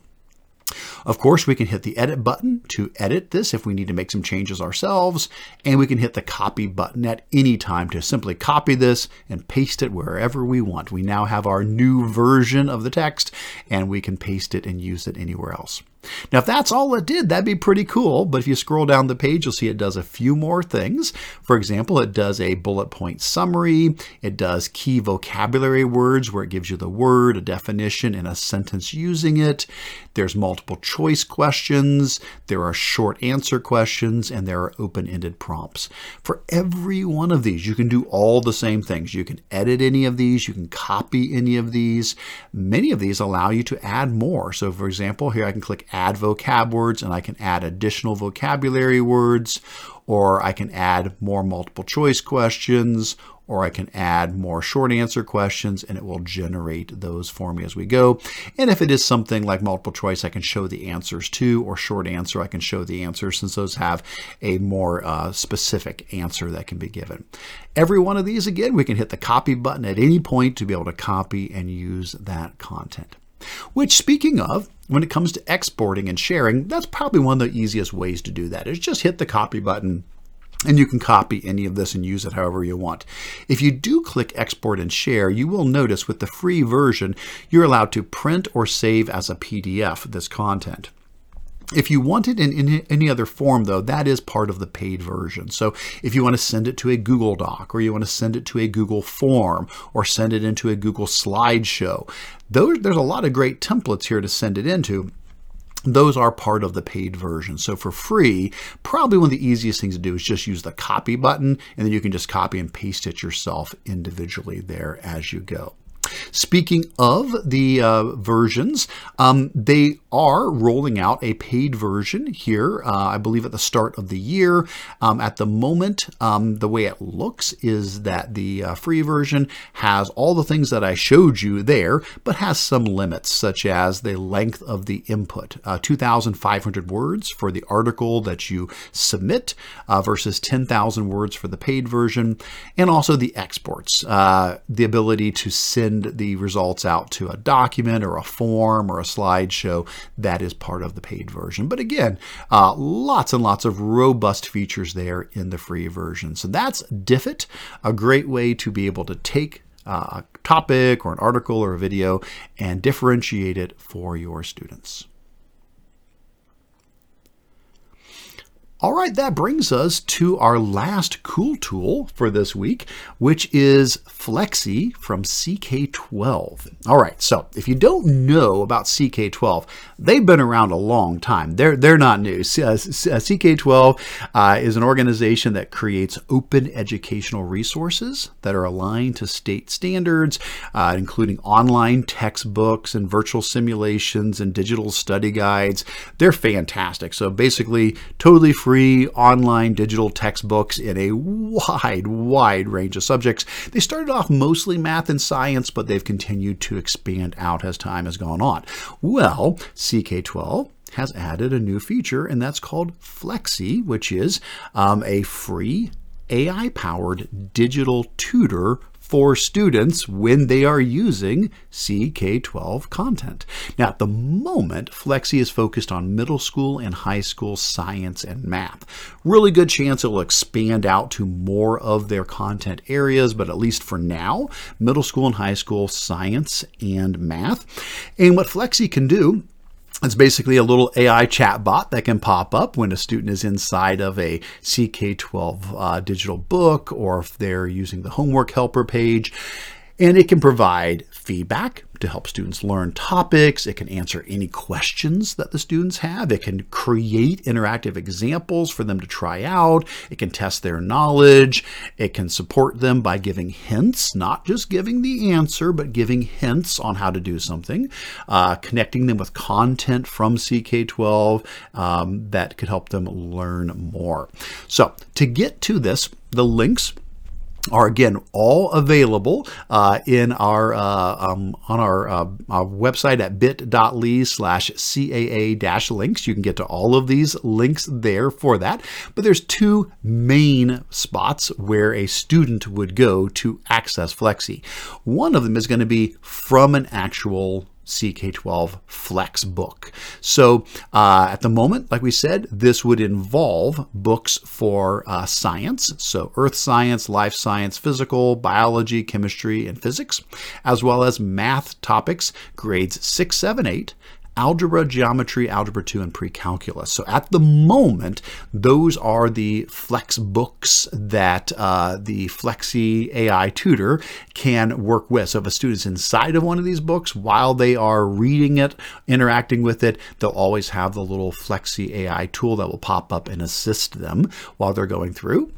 Of course, we can hit the edit button to edit this if we need to make some changes ourselves, and we can hit the copy button at any time to simply copy this and paste it wherever we want. We now have our new version of the text, and we can paste it and use it anywhere else. Now, if that's all it did, that'd be pretty cool. But if you scroll down the page, you'll see it does a few more things. For example, it does a bullet point summary. It does key vocabulary words where it gives you the word, a definition, and a sentence using it. There's multiple choice questions. There are short answer questions, and there are open-ended prompts. For every one of these, you can do all the same things. You can edit any of these. You can copy any of these. Many of these allow you to add more. So for example, here I can click add vocab words and I can add additional vocabulary words, or I can add more multiple choice questions, or I can add more short answer questions and it will generate those for me as we go. And if it is something like multiple choice, I can show the answers too, or short answer, I can show the answers since those have a more uh, specific answer that can be given. Every one of these, again, we can hit the copy button at any point to be able to copy and use that content. Which, speaking of, when it comes to exporting and sharing, that's probably one of the easiest ways to do that is just hit the copy button and you can copy any of this and use it however you want. If you do click export and share, you will notice with the free version, you're allowed to print or save as a PDF this content. If you want it in, any other form, though, that is part of the paid version. So if you want to send it to a Google Doc, or you want to send it to a Google Form, or send it into a Google Slideshow, those, there's a lot of great templates here to send it into those are part of the paid version. So for free, probably one of the easiest things to do is just use the copy button, and then you can just copy and paste it yourself individually there as you go. Speaking of the uh, versions, um, they are rolling out a paid version here, uh, I believe at the start of the year. Um, at the moment, um, the way it looks is that the uh, free version has all the things that I showed you there, but has some limits, such as the length of the input uh, 2,500 words for the article that you submit uh, versus 10,000 words for the paid version, and also the exports, uh, the ability to send the results out to a document or a form or a slideshow that is part of the paid version. But again, uh, lots and lots of robust features there in the free version. So that's Diffit, a great way to be able to take uh, a topic or an article or a video and differentiate it for your students. All right, that brings us to our last cool tool for this week, which is Flexi from CK12. All right, so if you don't know about CK12, they've been around a long time. They're, they're not new. CK12 uh, is an organization that creates open educational resources that are aligned to state standards, uh, including online textbooks and virtual simulations and digital study guides. They're fantastic. So basically, totally free free online digital textbooks in a wide, wide range of subjects. They started off mostly math and science, but they've continued to expand out as time has gone on. Well, CK12 has added a new feature, and that's called Flexi, which is um, a free AI powered digital tutor for students when they are using CK12 content. Now, at the moment, Flexi is focused on middle school and high school science and math. Really good chance it will expand out to more of their content areas, but at least for now, middle school and high school science and math. And what Flexi can do it's basically a little AI chatbot that can pop up when a student is inside of a CK12 uh, digital book or if they're using the homework helper page. And it can provide feedback to help students learn topics. It can answer any questions that the students have. It can create interactive examples for them to try out. It can test their knowledge. It can support them by giving hints, not just giving the answer, but giving hints on how to do something, uh, connecting them with content from CK12 um, that could help them learn more. So to get to this, the links are again all available uh, in our uh, um, on our, uh, our, website at bit.ly slash caa dash links. You can get to all of these links there for that. But there's two main spots where a student would go to access flexi. One of them is going to be from an actual CK12 Flex book. So uh, at the moment, like we said, this would involve books for uh, science, so earth science, life science, physical, biology, chemistry, and physics, as well as math topics, grades 6, 7, 8, algebra, geometry, algebra 2, and pre-calculus. So at the moment, those are the flex books that uh, the Flexi AI tutor can work with. So if a student's inside of one of these books, while they are reading it, interacting with it, they'll always have the little Flexi AI tool that will pop up and assist them while they're going through.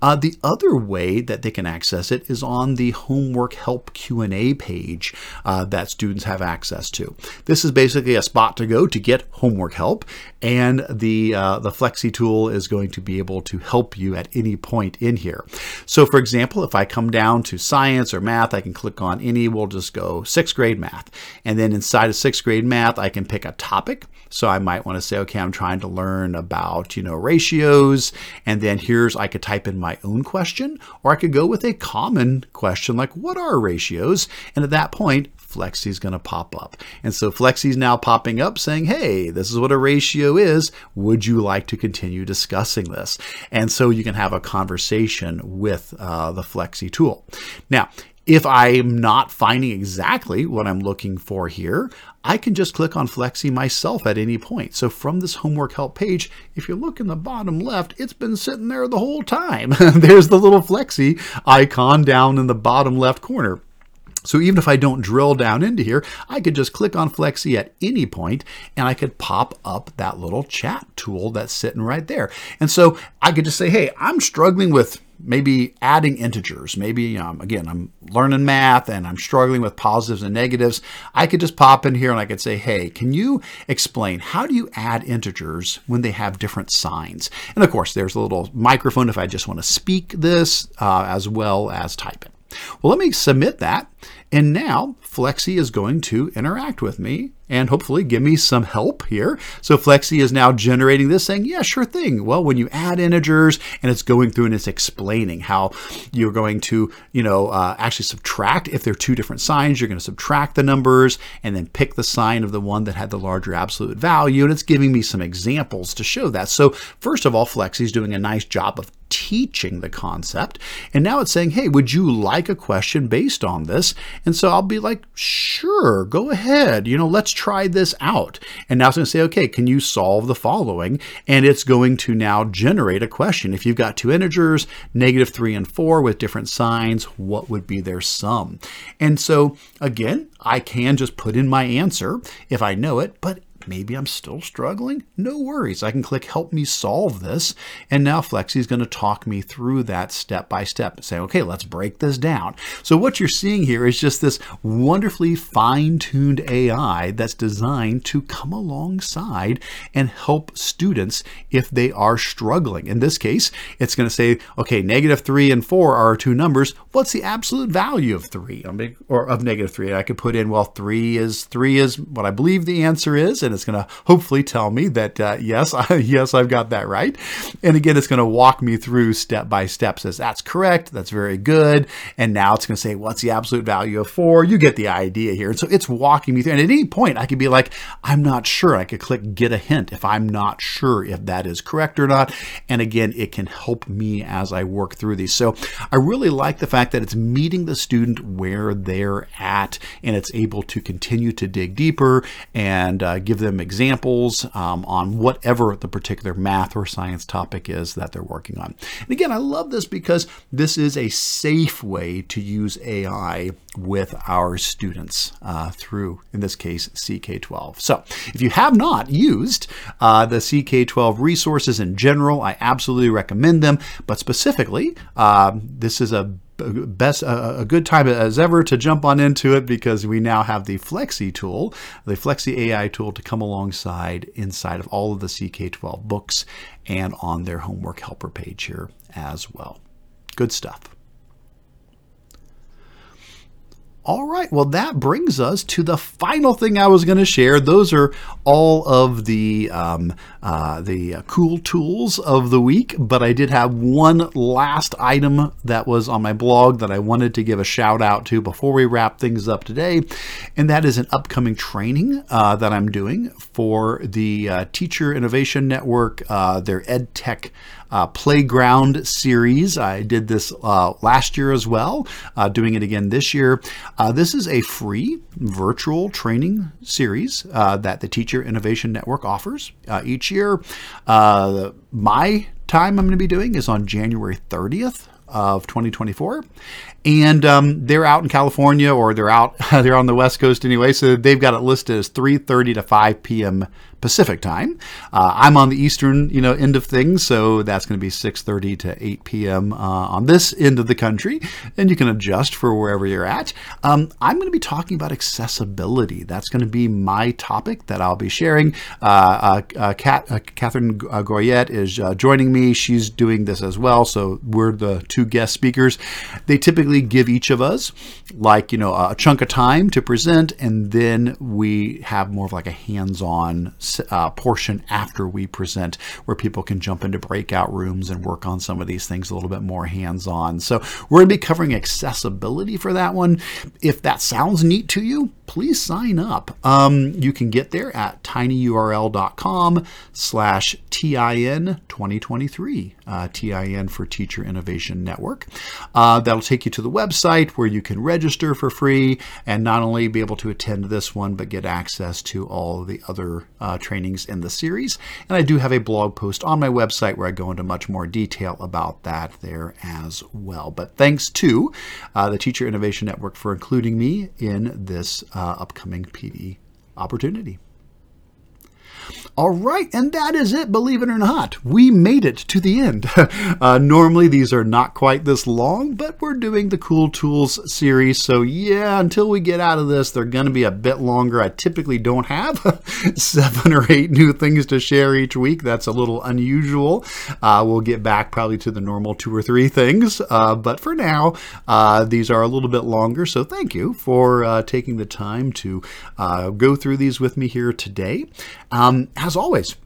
Uh, the other way that they can access it is on the homework help Q&A page uh, that students have access to. This is basically a spot to go to get homework help and the, uh, the Flexi tool is going to be able to help you at any point in here. So for example, if I come down to science or math, I can click on any, we'll just go sixth grade math. And then inside of sixth grade math, I can pick a topic. So I might want to say, okay, I'm trying to learn about, you know, ratios. And then here's, I could type in my own question, or I could go with a common question like, what are ratios? And at that point, Flexi is going to pop up. And so Flexi is now popping up saying, hey, this is what a ratio is. Would you like to continue discussing this? And so you can have a conversation with uh, the Flexi tool. Now, if I'm not finding exactly what I'm looking for here, I can just click on Flexi myself at any point. So from this homework help page, if you look in the bottom left, it's been sitting there the whole time. [LAUGHS] There's the little Flexi icon down in the bottom left corner. So even if I don't drill down into here, I could just click on Flexi at any point and I could pop up that little chat tool that's sitting right there. And so I could just say, hey, I'm struggling with maybe adding integers. Maybe, um, again, I'm learning math and I'm struggling with positives and negatives. I could just pop in here and I could say, hey, can you explain how do you add integers when they have different signs? And of course, there's a little microphone if I just want to speak this uh, as well as type it. Well, let me submit that. And now Flexi is going to interact with me and hopefully give me some help here. So Flexi is now generating this saying, yeah, sure thing. Well, when you add integers and it's going through and it's explaining how you're going to, you know, uh, actually subtract. If they're two different signs, you're going to subtract the numbers and then pick the sign of the one that had the larger absolute value. And it's giving me some examples to show that. So first of all, Flexi is doing a nice job of teaching the concept. And now it's saying, hey, would you like a question based on this? And so I'll be like, sure, go ahead. You know, let's try this out. And now it's going to say, okay, can you solve the following? And it's going to now generate a question. If you've got two integers, negative three and four with different signs, what would be their sum? And so again, I can just put in my answer if I know it, but maybe I'm still struggling, no worries. I can click help me solve this. And now Flexi is going to talk me through that step by step say, okay, let's break this down. So what you're seeing here is just this wonderfully fine-tuned AI that's designed to come alongside and help students if they are struggling. In this case, it's going to say, okay, negative three and four are two numbers. What's the absolute value of three or of negative three? I could put in, well, three is three is what I believe the answer is. And it's going to hopefully tell me that uh, yes, [LAUGHS] yes, I've got that right. And again, it's going to walk me through step by step. Says that's correct, that's very good. And now it's going to say what's the absolute value of four. You get the idea here. And so it's walking me through. And at any point, I could be like, I'm not sure. I could click get a hint if I'm not sure if that is correct or not. And again, it can help me as I work through these. So I really like the fact that it's meeting the student where they're at and it's able to continue to dig deeper and uh, give them them examples um, on whatever the particular math or science topic is that they're working on. And again, I love this because this is a safe way to use AI with our students uh, through, in this case, CK12. So if you have not used uh, the CK12 resources in general, I absolutely recommend them. But specifically, uh, this is a best uh, a good time as ever to jump on into it because we now have the Flexi tool, the Flexi AI tool to come alongside inside of all of the CK12 books and on their homework helper page here as well. Good stuff. All right, well, that brings us to the final thing I was going to share. Those are all of the um, uh, the cool tools of the week, but I did have one last item that was on my blog that I wanted to give a shout out to before we wrap things up today, and that is an upcoming training uh, that I'm doing for the uh, Teacher Innovation Network, uh, their EdTech uh, Playground series. I did this uh, last year as well, uh, doing it again this year. Uh, this is a free virtual training series uh, that the Teacher Innovation Network offers uh, each year. my time I'm going to be doing is on January 30th of 2024 and um, they're out in California or they're out [LAUGHS] they're on the West Coast anyway, so they've got it listed as 3:30 to 5 p.m. Pacific time. Uh, I'm on the eastern, you know, end of things, so that's going to be 6:30 to 8 p.m. Uh, on this end of the country, and you can adjust for wherever you're at. Um, I'm going to be talking about accessibility. That's going to be my topic that I'll be sharing. Uh, uh, Kat, uh, Katherine Goyette is uh, joining me. She's doing this as well, so we're the two guest speakers. They typically give each of us like you know a chunk of time to present, and then we have more of like a hands-on uh, portion after we present where people can jump into breakout rooms and work on some of these things a little bit more hands on. So we're going to be covering accessibility for that one. If that sounds neat to you, please sign up. Um, you can get there at tinyurl.com slash TIN 2023, uh, TIN for Teacher Innovation Network. Uh, that'll take you to the website where you can register for free and not only be able to attend this one, but get access to all the other uh, trainings in the series. And I do have a blog post on my website where I go into much more detail about that there as well. But thanks to uh, the Teacher Innovation Network for including me in this uh, upcoming PD opportunity. All right, and that is it, believe it or not. We made it to the end. [LAUGHS] uh, normally, these are not quite this long, but we're doing the Cool Tools series. So, yeah, until we get out of this, they're going to be a bit longer. I typically don't have [LAUGHS] seven or eight new things to share each week. That's a little unusual. Uh, we'll get back probably to the normal two or three things. Uh, but for now, uh, these are a little bit longer. So, thank you for uh, taking the time to uh, go through these with me here today. Um, as always,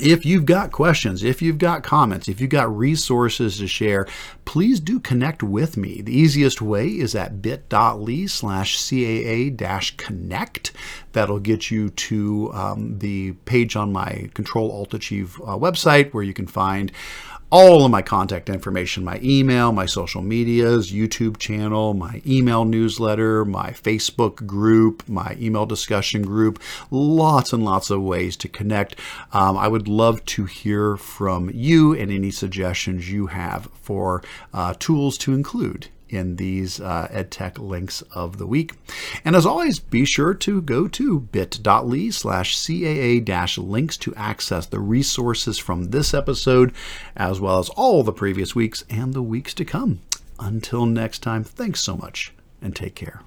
if you've got questions, if you've got comments, if you've got resources to share, please do connect with me. The easiest way is at bit.ly slash CAA connect. That'll get you to um, the page on my Control Alt Achieve uh, website where you can find all of my contact information my email, my social medias, YouTube channel, my email newsletter, my Facebook group, my email discussion group. Lots and lots of ways to connect. Um, I would love to hear from you and any suggestions you have for uh, tools to include in these uh, EdTech links of the week. And as always, be sure to go to bit.ly slash CAA links to access the resources from this episode, as well as all the previous weeks and the weeks to come. Until next time, thanks so much and take care.